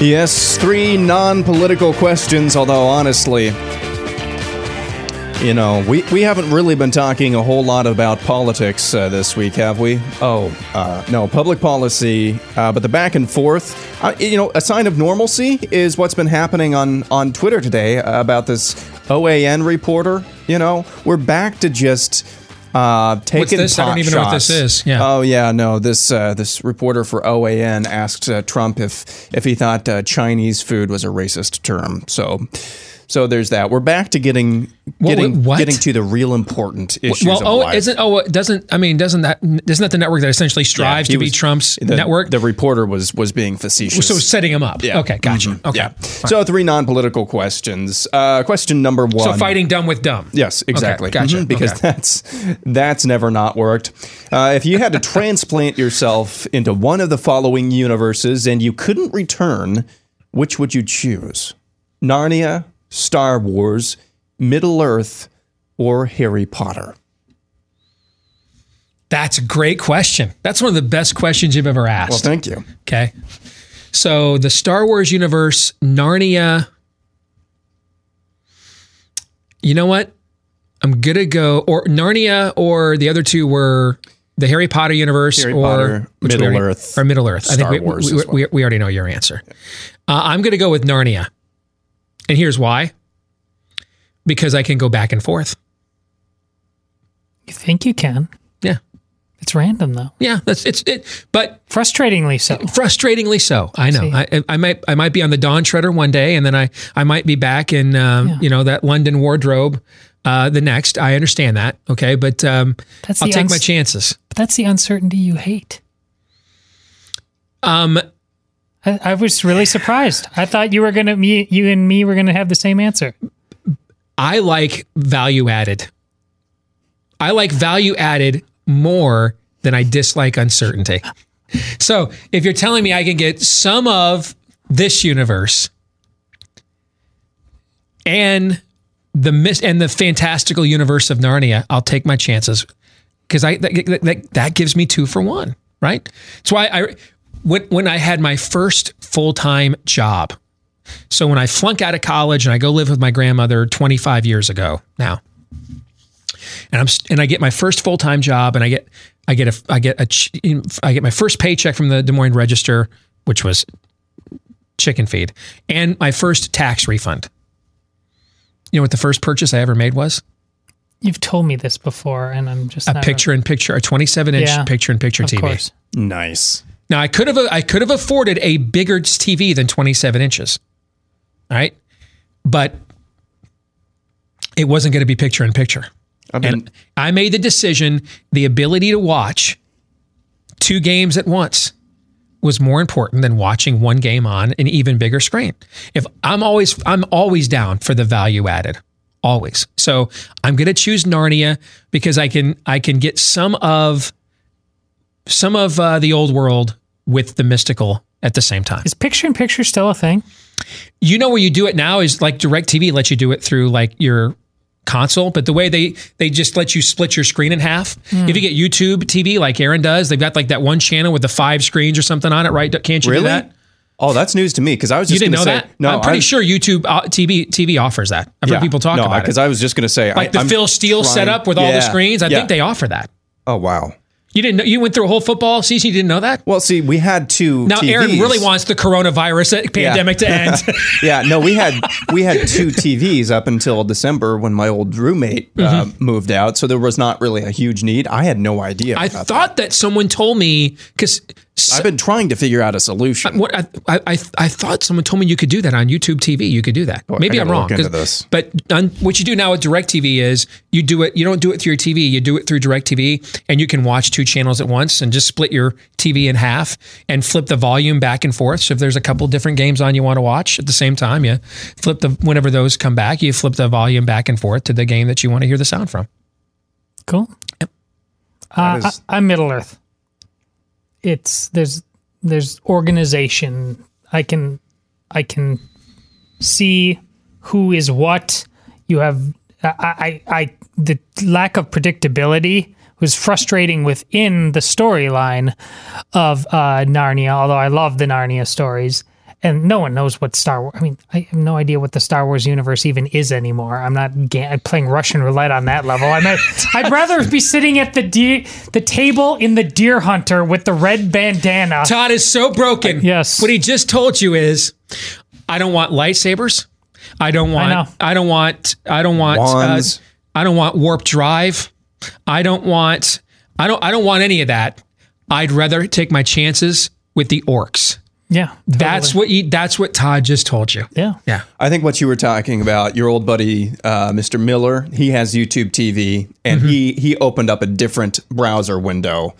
Yes, three non political questions, although honestly, you know, we, we haven't really been talking a whole lot about politics uh, this week, have we? Oh, uh, no, public policy, uh, but the back and forth. Uh, you know, a sign of normalcy is what's been happening on, on Twitter today about this OAN reporter. You know, we're back to just Uh, taking this? I don't even know what this is. Yeah. Oh yeah, no. This uh, this reporter for OAN asked uh, Trump if if he thought uh, Chinese food was a racist term. So. So there's that. We're back to getting getting what? getting to the real important issues well, oh, life. isn't oh, doesn't I mean, doesn't that isn't that the network that essentially strives he to be was- Trump's the, network? The reporter was was being facetious. So setting him up. Yeah. Okay, gotcha. Mhm. Okay. Yeah. So three non-political questions. Uh, question number one. So fighting dumb with dumb. Yes, exactly. Okay, gotcha. Mhm, because Okay. that's that's never not worked. Uh, if you had to transplant yourself into one of the following universes and you couldn't return, which would you choose? Narnia, Star Wars, Middle Earth, or Harry Potter? That's a great question. That's one of the best questions you've ever asked. Well, thank you. Okay. So the Star Wars universe, Narnia. You know what? I'm gonna go or Narnia or the other two were the Harry Potter universe Harry or Potter, Middle already- Earth, or Middle Earth. I think we, Wars we, as we, we already know your answer. Uh, I'm gonna go with Narnia, and here's why. Because I can go back and forth. You think you can? Yeah. It's random though. Yeah, that's it's it, but frustratingly so. Frustratingly so. I know. See. I, I might I might be on the Dawn Treader one day, and then I I might be back in um, you know that London wardrobe uh, the next. I understand that. Okay, but um, That's I'll take uns- my chances. But that's the uncertainty you hate. Um, I, was really surprised. I thought you were gonna me, you and me were gonna have the same answer. I like value added. I like value added more than I dislike uncertainty. So if you're telling me I can get some of this universe and the mis- and the fantastical universe of Narnia, I'll take my chances because I that, that, that gives me two for one, right? That's why I when when I had my first full time job. So when I flunk out of college and I go live with my grandmother 25 years ago now, and I'm and I get my first full time job, and I get I get a I get a ch- I get my first paycheck from the Des Moines Register, which was chicken feed, and my first tax refund. You know what the first purchase I ever made was? You've told me this before, and I'm just A not picture in picture, a 27 inch Yeah, picture in picture TV. course. Nice. Now I could have I could have afforded a bigger TV than 27 inches. All right. But it wasn't going to be picture in picture. and I made the decision the ability to watch two games at once was more important than watching one game on an even bigger screen. If I'm always I'm always down for the value added. Always. So I'm going to choose Narnia because I can I can get some of some of uh, the old world with the mystical at the same time. Is picture in picture still a thing? You know where you do it now is like DirecTV lets you do it through like your console, but the way they they just let you split your screen in half. Hmm. If you get YouTube TV like Aaron does, they've got like that one channel with the five screens or something on it, right? Can't you Really? do that? Oh, that's news to me because I was You just didn't know gonna say, that? No, I'm pretty I- sure YouTube uh, TV TV offers that. I've heard people talk no, about it. because I was just going to say, Like I, the I'm Phil Steele trying- setup with all the screens. I yeah. think they offer that. Oh wow. You didn't know you went through a whole football season. You didn't know that. Well, see, we had two. Now Aaron really wants the coronavirus pandemic to end. yeah, no, we had we had two TVs up until December when my old roommate uh, Mhm. moved out, so there was not really a huge need. I had no idea. I thought that someone told me because I've been trying to figure out a solution. What I, I I I thought someone told me you could do that on YouTube TV. You could do that. I Maybe I'm wrong. look into 'cause- this. But on, what you do now with DirecTV is you do it. You don't do it through your TV. You do it through DirecTV, and you can watch two channels at once and just split your TV in half and flip the volume back and forth. So if there's a couple different games on you want to watch at the same time, you flip the whenever those come back, you flip the volume back and forth to the game that you want to hear the sound from. Cool. Uh, That is- I, I'm Middle Earth. It's there's there's organization. I can I can see who is what. You have I I, I the lack of predictability was frustrating within the storyline of uh, Narnia. Although I love the Narnia stories. And no one knows what Star Wars. I mean, I have no idea what the Star Wars universe even is anymore. I'm not ga- playing Russian roulette on that level. I'm not, I'd rather be sitting at the deer, the table in the Deer Hunter with the red bandana. Todd is so broken. Yes. What he just told you is, I don't want lightsabers. I don't want. know. I, don't want. I don't want. Wands. Uh, I don't want warp drive. I don't want I don't I don't want any of that. I'd rather take my chances with the orcs. Yeah. That's what you that's what Todd just told you. Yeah. Yeah. I think what you were talking about, your old buddy uh, Mr. Miller, he has YouTube TV, and Mm-hmm. he he opened up a different browser window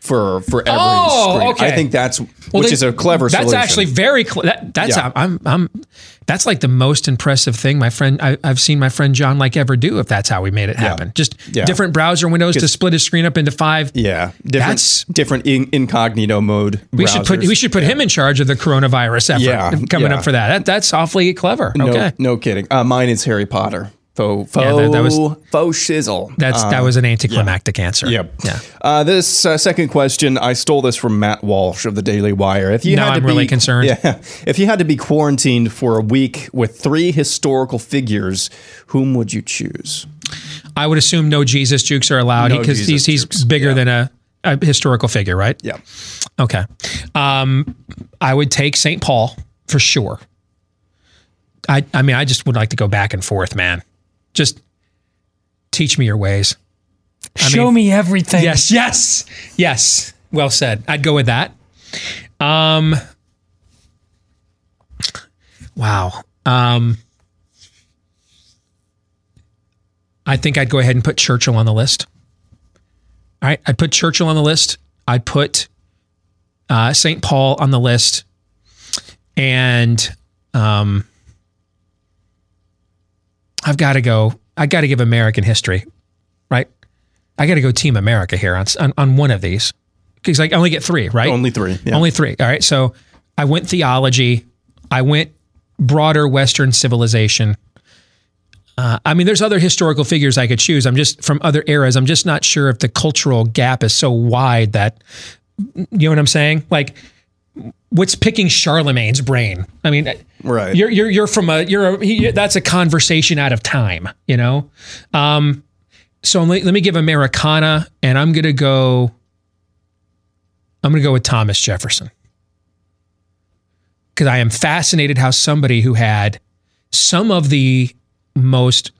for for every Oh, screen. okay. I think that's Well, which they- is a clever. That's solution. actually very. Cl- that, that's Yeah. I'm I'm. That's like the most impressive thing my friend I, I've seen my friend John like ever do. If that's how we made it happen, just Yeah. different browser windows to split his screen up into five. yeah different That's- different in, incognito mode. We should put we should put him in charge of the coronavirus effort. Yeah, coming yeah. up for that. that. That's awfully clever. No, Okay, no kidding. Uh, mine is Harry Potter. Faux, faux, Yeah, that- that was- faux shizzle. that's that Uh, was an anticlimactic answer. Yep. Yeah. Uh, this uh, second question, I stole this from Matt Walsh of the Daily Wire. If you Now had to I'm really be, concerned. Yeah, if you had to be quarantined for a week with three historical figures, whom would you choose? I would assume no Jesus jukes are allowed No because Jesus he's he's bigger than a, a historical figure, right? Yeah. Okay. Um, I would take St. Paul for sure. I I mean, I just would like to go back and forth, man. Just teach me your ways. I Show mean- me everything. Yes, yes, yes. Well said. I'd go with that. Um. Wow. Um. I think I'd go ahead and put Churchill on the list. All right, I'd put Churchill on the list. I'd put uh, St. Paul on the list, and um, I've got to go. I got to give American history, right? I got to go Team America here on, on on one of these because I only get three, right? Only three. Yeah. Only three. All right. So I went theology. I went broader Western civilization. Uh, I mean, there's other historical figures I could choose. I'm just from other eras. I'm just not sure if the cultural gap is so wide that you know what I'm saying. Like, what's picking Charlemagne's brain? I mean, Right. You're you're you're from a you're a he, that's a conversation out of time. You know. Um, so let, let me give Americana, and I'm gonna go. I'm gonna go with Thomas Jefferson because I am fascinated how somebody who had some of the most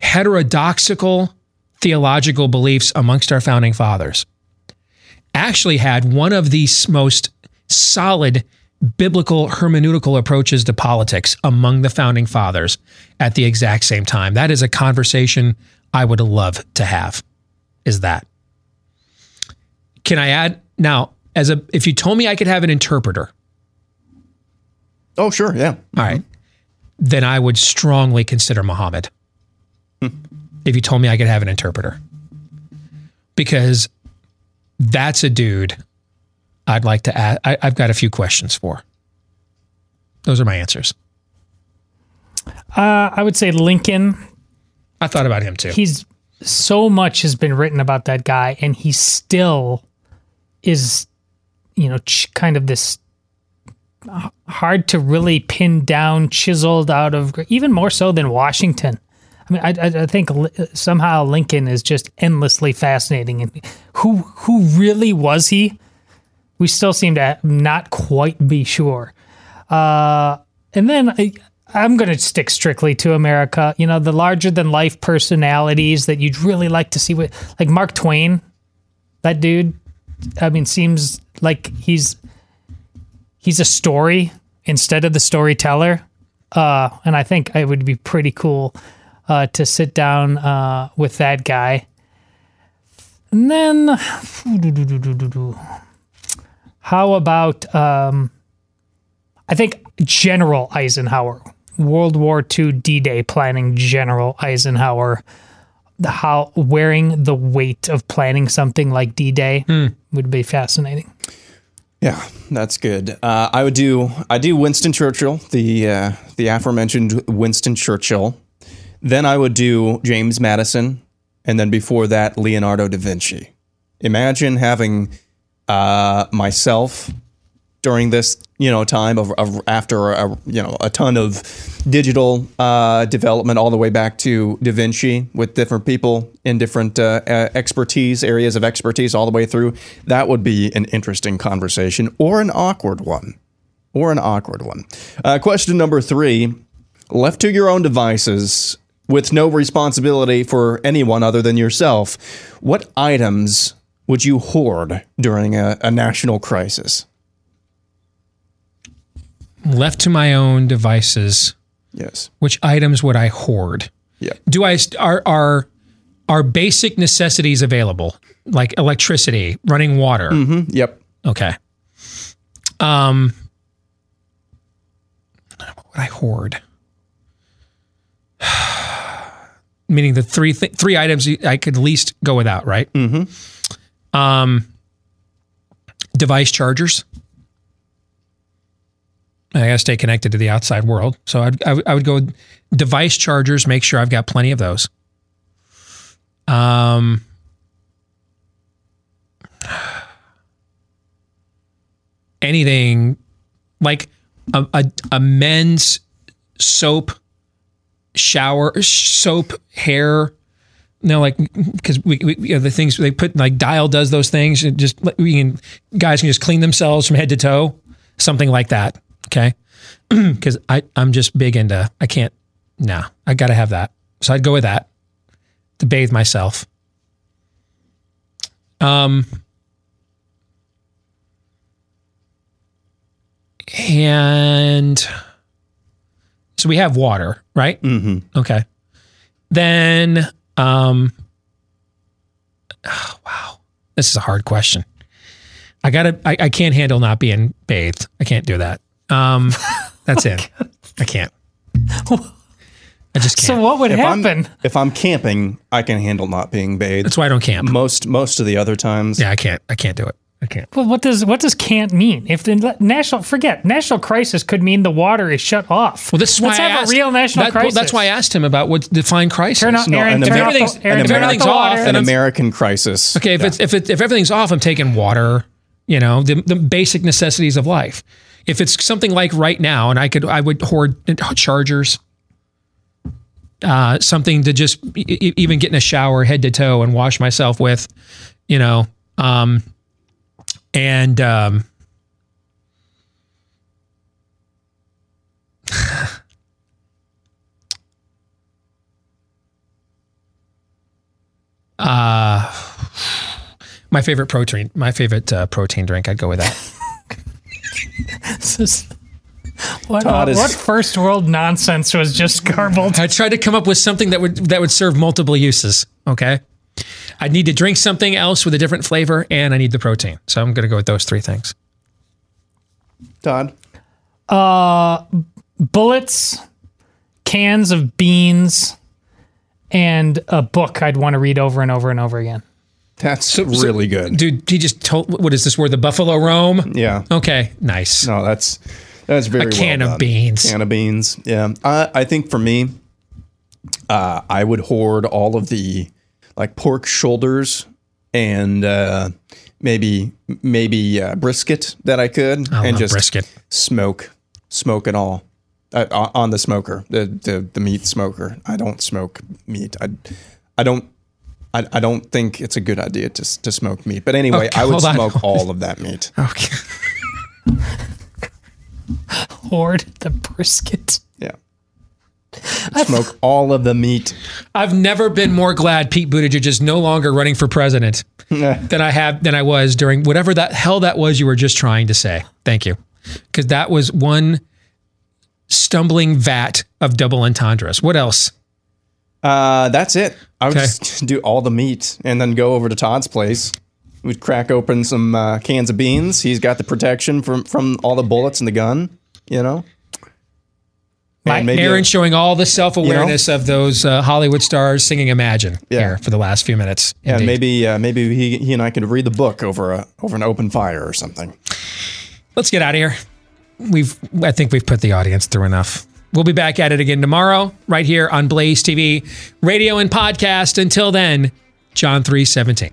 heterodoxical theological beliefs amongst our founding fathers actually had one of the most solid biblical hermeneutical approaches to politics among the founding fathers at the exact same time. That is a conversation I would love to have. Is that? Can I add now as a if you told me I could have an interpreter, Oh, sure. Yeah. all right, then I would strongly consider Muhammad. Hmm. if you told me I could have an interpreter. Because that's a dude I'd like to add. I, I've got a few questions for. Those are my answers. Uh, I would say Lincoln. I thought about him too. He's so much has been written about that guy, and he still is, you know, ch- kind of this hard to really pin down, chiseled out of, even more so than Washington. I mean, I, I, I think somehow Lincoln is just endlessly fascinating. And who who really was he? We still seem to not quite be sure. Uh, and then I, I'm going to stick strictly to America. You know, the larger than life personalities that you'd really like to see. with, like Mark Twain, that dude. I mean, seems like he's he's a story instead of the storyteller. Uh, and I think it would be pretty cool uh, to sit down uh, with that guy. And then, how about um, I think General Eisenhower, World War II D-Day planning General Eisenhower, the how wearing the weight of planning something like D-Day would be fascinating. Yeah, that's good. Uh, I would do I do Winston Churchill, the uh, the aforementioned Winston Churchill. Then I would do James Madison, and then before that Leonardo da Vinci. Imagine having uh, myself during this you know time of, of after a, you know a ton of digital uh, development all the way back to Da Vinci with different people in different uh, expertise areas of expertise all the way through. That would be an interesting conversation or an awkward one, or an awkward one. Uh, question number three: Left to your own devices, with no responsibility for anyone other than yourself, what items would you hoard during a, a national crisis? Left to my own devices, Yes. which items would I hoard? Yeah. Do I are are are basic necessities available like electricity, running water? Mm-hmm. Yep. Okay. Um, what would I hoard? Meaning the three th- three items I could least go without, right? Mm-hmm. Um, device chargers. I gotta stay connected to the outside world, so I'd, I would- go device chargers. Make sure I've got plenty of those. Um, anything like a, a, a men's soap shower soap hair no like because we, we you know, the things they put like dial does those things just we can guys can just clean themselves from head to toe something like that okay because i i'm just big into i can't no i gotta have that so i'd go with that to bathe myself um and so we have water, right? Mm-hmm. Okay. Then, um, oh, wow, this is a hard question. I gotta, I, I can't handle not being bathed. I can't do that. Um, that's it. I can't. I just can't. So what would if happen? I'm, if I'm camping, I can handle not being bathed. That's why I don't camp. Most most of the other times. Yeah, I can't. I can't do it. I can't. Well, what does what does can't mean? If the national forget national crisis could mean the water is shut off. Well, this is Let's why I have asked, a real national that- well, crisis. that's why I asked him about what define crisis. Turn on- No, Aaron, an turn if off everything's, Aaron, if turn off everything's off, An American crisis. Okay, if it's if it, if everything's off, I'm taking water. You know, the the basic necessities of life. If it's something like right now, and I could, I would hoard chargers. Uh, something to just e- e- even get in a shower head to toe and wash myself with, you know, um, and um, uh, my favorite protein, my favorite uh, protein drink. I'd go with that. What, Todd uh, is- what first world nonsense was just garbled? I tried to come up with something that would that would serve multiple uses. Okay, I need to drink something else with a different flavor, and I need the protein. So I'm going to go with those three things. Todd. Uh, bullets, cans of beans, and a book I'd want to read over and over and over again. That's really good, dude. He just told. What is this? Word? The Buffalo Rome? Yeah. Okay. Nice. No, that's that's very A can well of done. beans. Can of beans. Yeah. I, I think for me, uh, I would hoard all of the like pork shoulders and uh, maybe maybe uh, brisket that I could, I and just brisket. smoke smoke it all. Uh, on- the smoker, the, the the meat smoker. I don't smoke meat. I I don't I, I don't think it's a good idea to to smoke meat. But anyway, Okay, I would hold on. smoke all of that meat. Okay. Hoard the brisket. Smoke all of the meat. I've never been more glad Pete Buttigieg is no longer running for president than I have than I was during whatever that hell that was you were just trying to say. Thank you, because that was one stumbling vat of double entendres. What else? Uh, that's it. I would Okay. just do all the meat and then go over to Todd's place. We'd crack open some uh, cans of beans. He's got the protection from from all the bullets in the gun. You know. And maybe Aaron showing all the self awareness of those uh, Hollywood stars singing "Imagine" here for the last few minutes. yeah, Indeed. maybe uh, maybe he, he and I could read the book over a over an open fire or something. Let's get out of here. We've I think we've put the audience through enough. We'll be back at it again tomorrow, right here on Blaze TV, radio and podcast. Until then, John three seventeen.